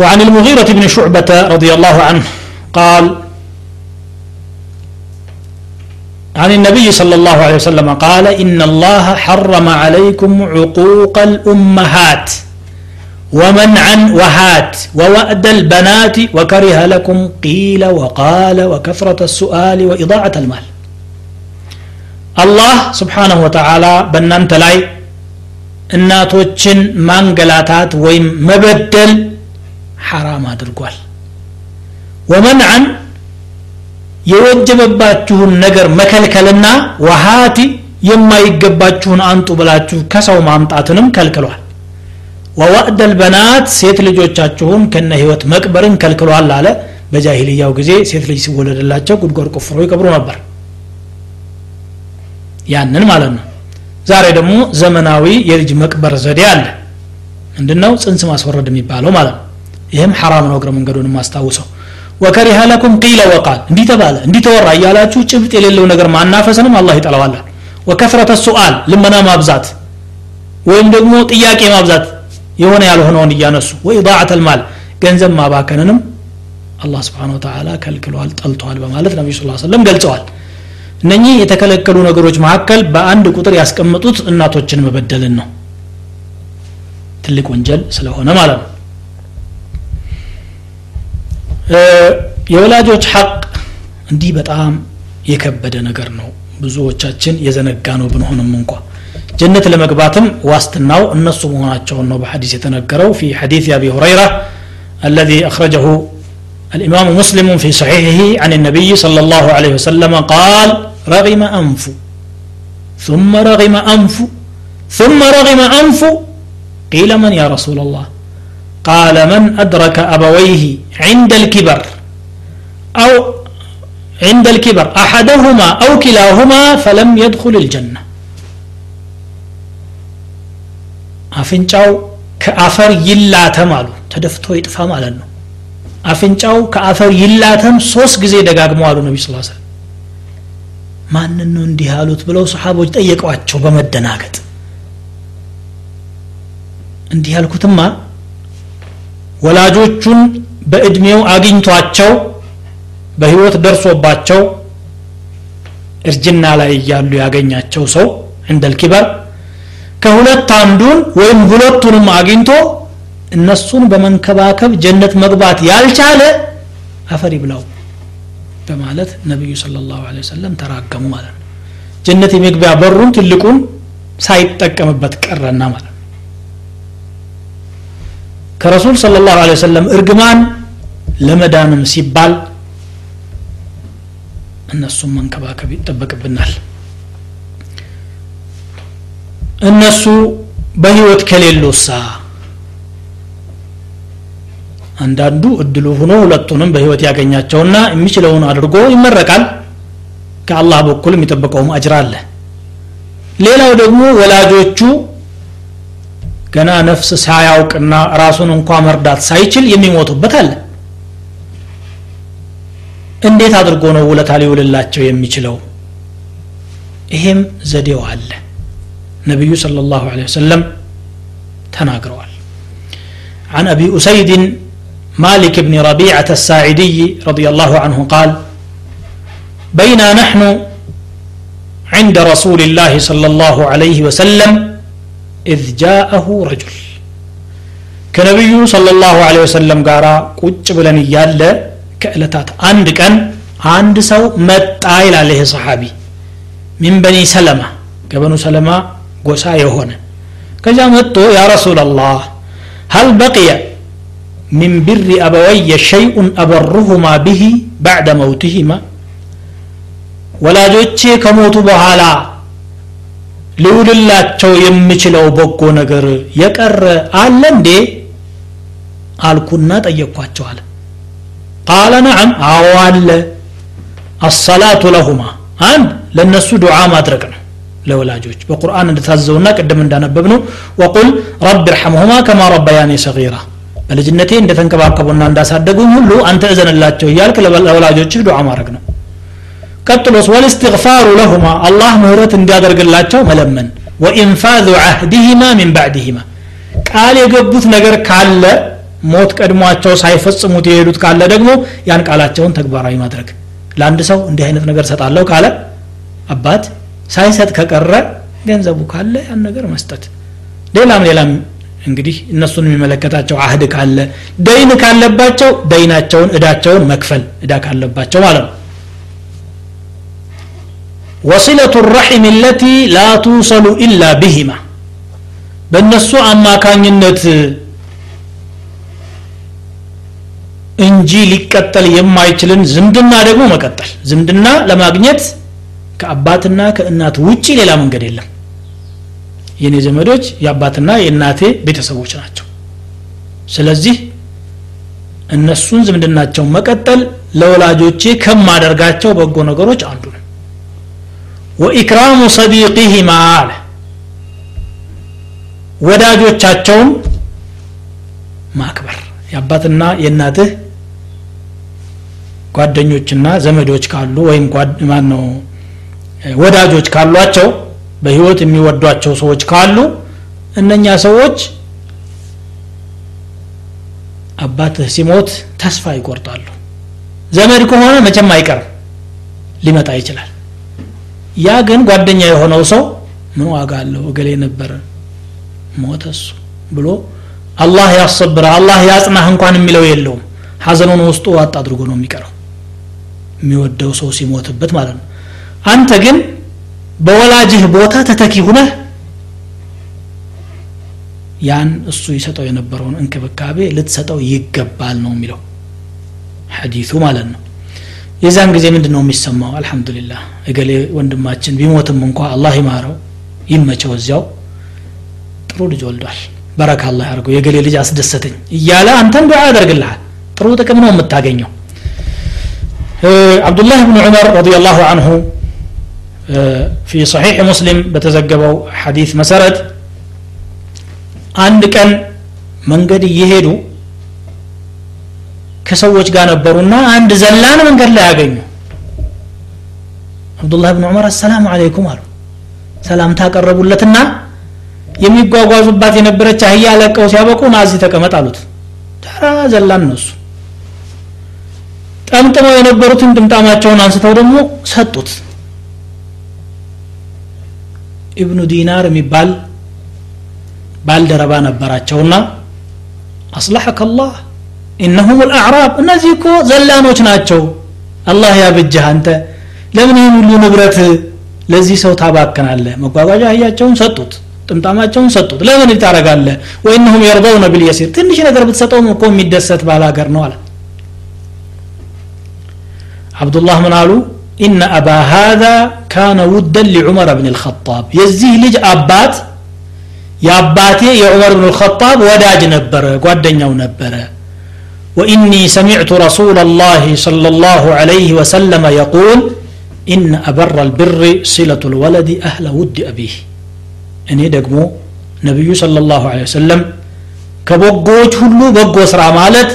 وعن المغيرة بن شعبة رضي الله عنه قال عن النبي صلى الله عليه وسلم قال إن الله حرم عليكم عقوق الأمهات ومنعا وهات ووأد البنات وكره لكم قيل وقال وكثرة السؤال وإضاعة المال الله سبحانه وتعالى بنانت لاي እናቶችን ማንገላታት ወይም መበደል ሐራም አድርጓል ወመንዓን የወጀበባችሁን ነገር መከልከልና ወሃቲ የማይገባችሁን አንጡ ብላችሁ ከሰው ማምጣትንም ከልክሏል ወዋዕደ ልበናት ሴት ልጆቻችሁን ከነ ህይወት መቅበርን ከልክሏል አለ። በጃሂልያው ጊዜ ሴት ልጅ ሲወለድላቸው ጉድጓድ ቆፍሮ ይቀብሩ ነበር። ያንን ማለት ነው። ዛሬ ደግሞ ዘመናዊ የልጅ መቅበር ዘዴ አለ። ምንድነው? ጽንስ ማስወረድ የሚባለው ማለት ነው። ይህም ሐራም ነው እግረ መንገዱን ማስታውሰው ወከሪሀ ለኩም ቂለ ወቃል እንዲህ ተባለ እንዲህ ተወራ እያላችሁ ጭብጥ የሌለው ነገር ማናፈስንም አላህ ይጠላዋል ወከፍረተ ሱአል ልመና ማብዛት ወይም ደግሞ ጥያቄ ማብዛት የሆነ ያልሆነውን እያነሱ ወኢዳዓት ልማል ገንዘብ ማባከንንም አላህ ስብሓን ወተላ ከልክሏል ጠልቷል በማለት ነቢዩ ስ ሰለም ገልጸዋል። እነኚህ የተከለከሉ ነገሮች መካከል በአንድ ቁጥር ያስቀመጡት እናቶችን መበደልን ነው። ትልቅ ወንጀል ስለሆነ ማለት ነው። የወላጆች ሐቅ እንዲህ በጣም የከበደ ነገር ነው። ብዙዎቻችን የዘነጋ ነው ብንሆንም እንኳ ጀነት ለመግባትም ዋስትናው እነሱ መሆናቸውን ነው በሐዲስ የተነገረው ፊ ሐዲስ አቢ ሁረይራ الذي أخرجه الإمام مسلم في صحيحه عن النبي صلى الله عليه وسلم قال رغم أنف ثم رغم أنف ثم رغم أنف قيل من يا رسول الله قال من أدرك أبويه عند الكبر أو عند الكبر أحدهما أو كلاهما فلم يدخل الجنة አፍንጫው ከአፈር ይላተም አሉ። ተደፍቶ ይጥፋ ማለት ነው። አፍንጫው ከአፈር ይላተም ሶስት ጊዜ ደጋግመው አሉ ነቢ ስ ሰለም ማንን ነው እንዲህ ያሉት ብለው ሰሓቦች ጠየቋቸው በመደናገጥ። እንዲህ ያልኩትማ ወላጆቹን በእድሜው አግኝቷቸው በህይወት ደርሶባቸው እርጅና ላይ እያሉ ያገኛቸው ሰው እንደል ኪበር ከሁለት አንዱን ወይም ሁለቱንም አግኝቶ እነሱን በመንከባከብ ጀነት መግባት ያልቻለ አፈር ይብላው በማለት ነቢዩ ስለ ላሁ ወሰለም ተራገሙ ማለት ነው። ጀነት የመግቢያ በሩን ትልቁን ሳይጠቀምበት ቀረና ማለት ነው። ከረሱል ስለ ላሁ ወሰለም እርግማን ለመዳንም ሲባል እነሱን መንከባከብ ይጠበቅብናል እነሱ በህይወት ከሌሉሳ? አንዳንዱ እድሉ ሆኖ ሁለቱንም በህይወት ያገኛቸውና የሚችለውን አድርጎ ይመረቃል። ከአላህ በኩል የሚጠበቀውም አጅር አለ። ሌላው ደግሞ ወላጆቹ ገና ነፍስ ሳያውቅና ራሱን እንኳ መርዳት ሳይችል የሚሞቱበት አለ። እንዴት አድርጎ ነው ውለታ ሊውልላቸው የሚችለው? ይሄም ዘዴው አለ ነቢዩ صلى الله عليه وسلم ተናግረዋል عن أبي أسيد مالك بن ربيعة الساعدي رضي الله عنه قال بينا نحن عند رسول الله صلى الله عليه وسلم إذ جاءه رجل كنبي صلى الله عليه وسلم قارا قج بلن يال كألتات عند كان عند سو متى إلى عليه صحابي من بني سلمة كبنو سلمة ጎሳ የሆነ ከዚያ መጥቶ ያ ረሱላላህ ሀል በቅየ ሚን ብሪ አበወየ ሸይኡን አበሩሁማ ብሂ ባዕደ መውትህማ ወላጆቼ ከሞቱ በኋላ ልውልላቸው የምችለው በጎ ነገር የቀረ አለ እንዴ አልኩና ጠየቅኳቸዋል ቃለ ነዓም አዎ አለ አሰላቱ ለሁማ አንድ ለእነሱ ዱዓ ማድረግ ነው ለወላጆች በቁርአን እንደታዘውና ቅድም እንዳነበብ ነው ወቁል ረብ ርሐምሁማ ከማ ረበያኔ ሰጊራ በልጅነቴ እንደተንከባከቡና እንዳሳደጉኝ ሁሉ አንተ እዘንላቸው እያልክ ለወላጆችህ ዱዓ ማድረግ ነው ቀጥሎስ ወልስትግፋሩ ለሁማ አላህ ምህረት እንዲያደርግላቸው መለመን ወኢንፋዙ ዓህድህማ ሚን ባዕድህማ ቃል የገቡት ነገር ካለ ሞት ቀድሟቸው ሳይፈጽሙት የሄዱት ካለ ደግሞ ያን ቃላቸውን ተግባራዊ ማድረግ ለአንድ ሰው እንዲህ አይነት ነገር ሰጣለሁ ካለ አባት ሳይሰጥ ከቀረ ገንዘቡ ካለ ያን ነገር መስጠት። ሌላም ሌላም እንግዲህ እነሱን የሚመለከታቸው አህድ ካለ ደይን ካለባቸው ደይናቸውን እዳቸውን መክፈል እዳ ካለባቸው ማለት ነው። ወሲለቱ ረሒም ለቲ ላ ቱሰሉ ኢላ ብሂማ በእነሱ አማካኝነት እንጂ ሊቀጠል የማይችልን ዝምድና ደግሞ መቀጠል። ዝምድና ለማግኘት ከአባትና ከእናት ውጪ ሌላ መንገድ የለም። የኔ ዘመዶች የአባትና የእናቴ ቤተሰቦች ናቸው። ስለዚህ እነሱን ዝምድናቸውን መቀጠል ለወላጆቼ ከማደርጋቸው በጎ ነገሮች አንዱ ነው። ወኢክራሙ ሰዲቂሂማ አለ። ወዳጆቻቸውን ማክበር። የአባትና የእናትህ ጓደኞችና ዘመዶች ካሉ ወይም ማን ነው ወዳጆች ካሏቸው በህይወት የሚወዷቸው ሰዎች ካሉ እነኛ ሰዎች አባትህ ሲሞት ተስፋ ይቆርጣሉ። ዘመድ ከሆነ መቼም አይቀርም ሊመጣ ይችላል። ያ ግን ጓደኛ የሆነው ሰው ምን ዋጋ አለው? እገሌ ነበረ ሞተ እሱ ብሎ አላህ ያሰብረ አላህ ያጽናህ እንኳን የሚለው የለውም። ሀዘኑን ውስጡ ዋጥ አድርጎ ነው የሚቀረው። የሚወደው ሰው ሲሞትበት ማለት ነው አንተ ግን በወላጅህ ቦታ ተተኪ ሁነህ ያን እሱ ይሰጠው የነበረውን እንክብካቤ ልትሰጠው ይገባል ነው የሚለው ሐዲሱ ማለት ነው። የዛን ጊዜ ምንድን ነው የሚሰማው? አልሐምዱሊላህ። እገሌ ወንድማችን ቢሞትም እንኳ አላህ ይማረው ይመቸው እዚያው። ጥሩ ልጅ ወልዷል። በረካ አላህ ያርገው። የገሌ ልጅ አስደሰተኝ እያለ አንተን ዱዓ ያደርግልሃል። ጥሩ ጥቅም ነው የምታገኘው። አብዱላህ ብን ዑመር ረዲየላሁ አንሁ ፊ ሰሒሕ ሙስሊም በተዘገበው ሐዲስ መሰረት አንድ ቀን መንገድ እየሄዱ ከሰዎች ጋር ነበሩና አንድ ዘላን መንገድ ላይ ያገኙ አብዱላህ ብን ዑመር አሰላሙ አለይኩም አሉ። ሰላምታ ቀረቡለትና የሚጓጓዙባት የነበረች አህያ ለቀው ሲያበቁ ናዚ ተቀመጥ አሉት። ተራ ዘላን ነው እሱ። ጠምጥመው የነበሩትን ድምጣማቸውን አንስተው ደግሞ ሰጡት። ኢብኑ ዲናር የሚባል ባልደረባ ነበራቸውና አስላሐከ አላህ እነሁም ልአዕራብ እነዚህ እኮ ዘላኖች ናቸው አላህ ያብጅህ አንተ ለምን ይህን ሁሉ ንብረት ለዚህ ሰው ታባክናለህ መጓጓዣ አህያቸውን ሰጡት ጥምጣማቸውን ሰጡት ለምን ታረጋለ ወይነሁም የርበውነ ብልየሲር ትንሽ ነገር ብትሰጠውም እኮ የሚደሰት ባል ሀገር ነው አለ አብዱላህ ምን አሉ إن أبا هذا كان ودا لعمر بن الخطاب. يزيه لج أبات يا أباتي يا عمر بن الخطاب وداج نبرة قدنيا نبرة وإني سمعت رسول الله صلى الله عليه وسلم يقول إن أبر البر صلة الولد أهل ود أبيه. أني دقمو نبي صلى الله عليه وسلم كبقوج هلو بقو سرع مالت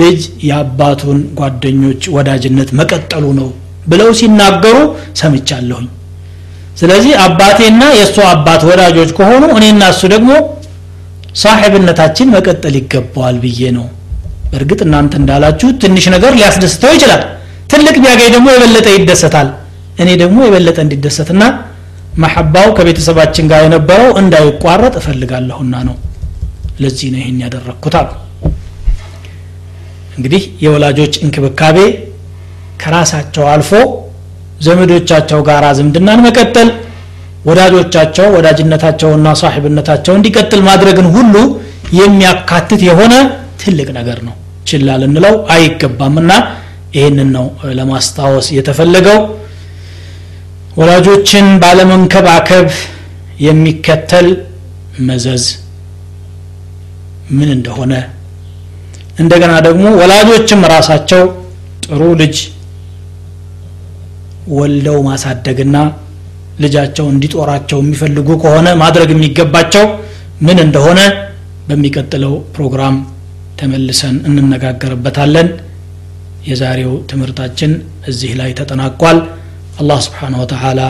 ልጅ የአባቱን ጓደኞች ወዳጅነት መቀጠሉ ነው ብለው ሲናገሩ ሰምቻለሁኝ። ስለዚህ አባቴና የእሱ አባት ወዳጆች ከሆኑ እኔና እሱ ደግሞ ሳሒብነታችን መቀጠል ይገባዋል ብዬ ነው። በእርግጥ እናንተ እንዳላችሁ ትንሽ ነገር ሊያስደስተው ይችላል። ትልቅ ቢያገኝ ደግሞ የበለጠ ይደሰታል። እኔ ደግሞ የበለጠ እንዲደሰትና መሐባው ከቤተሰባችን ጋር የነበረው እንዳይቋረጥ እፈልጋለሁና ነው። ለዚህ ነው ይህን ያደረግኩት እንግዲህ የወላጆች እንክብካቤ ከራሳቸው አልፎ ዘመዶቻቸው ጋር ዝምድናን መቀጠል ወዳጆቻቸው ወዳጅነታቸውና ሳሒብነታቸው እንዲቀጥል ማድረግን ሁሉ የሚያካትት የሆነ ትልቅ ነገር ነው። ችላ ልንለው አይገባምና ይህንን ነው ለማስታወስ የተፈለገው። ወላጆችን ባለመንከባከብ የሚከተል መዘዝ ምን እንደሆነ እንደገና ደግሞ ወላጆችም ራሳቸው ጥሩ ልጅ ወልደው ማሳደግና ልጃቸው እንዲጦራቸው የሚፈልጉ ከሆነ ማድረግ የሚገባቸው ምን እንደሆነ በሚቀጥለው ፕሮግራም ተመልሰን እንነጋገርበታለን የዛሬው ትምህርታችን እዚህ ላይ ተጠናቋል አላህ ስብሓን ወተላ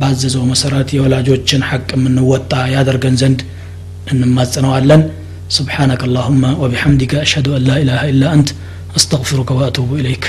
ባዘዘው መሰረት የወላጆችን ሐቅ የምንወጣ ያደርገን ዘንድ እንማጽነዋለን سبحانك اللهم وبحمدك أشهد أن لا إله إلا أنت أستغفرك وأتوب إليك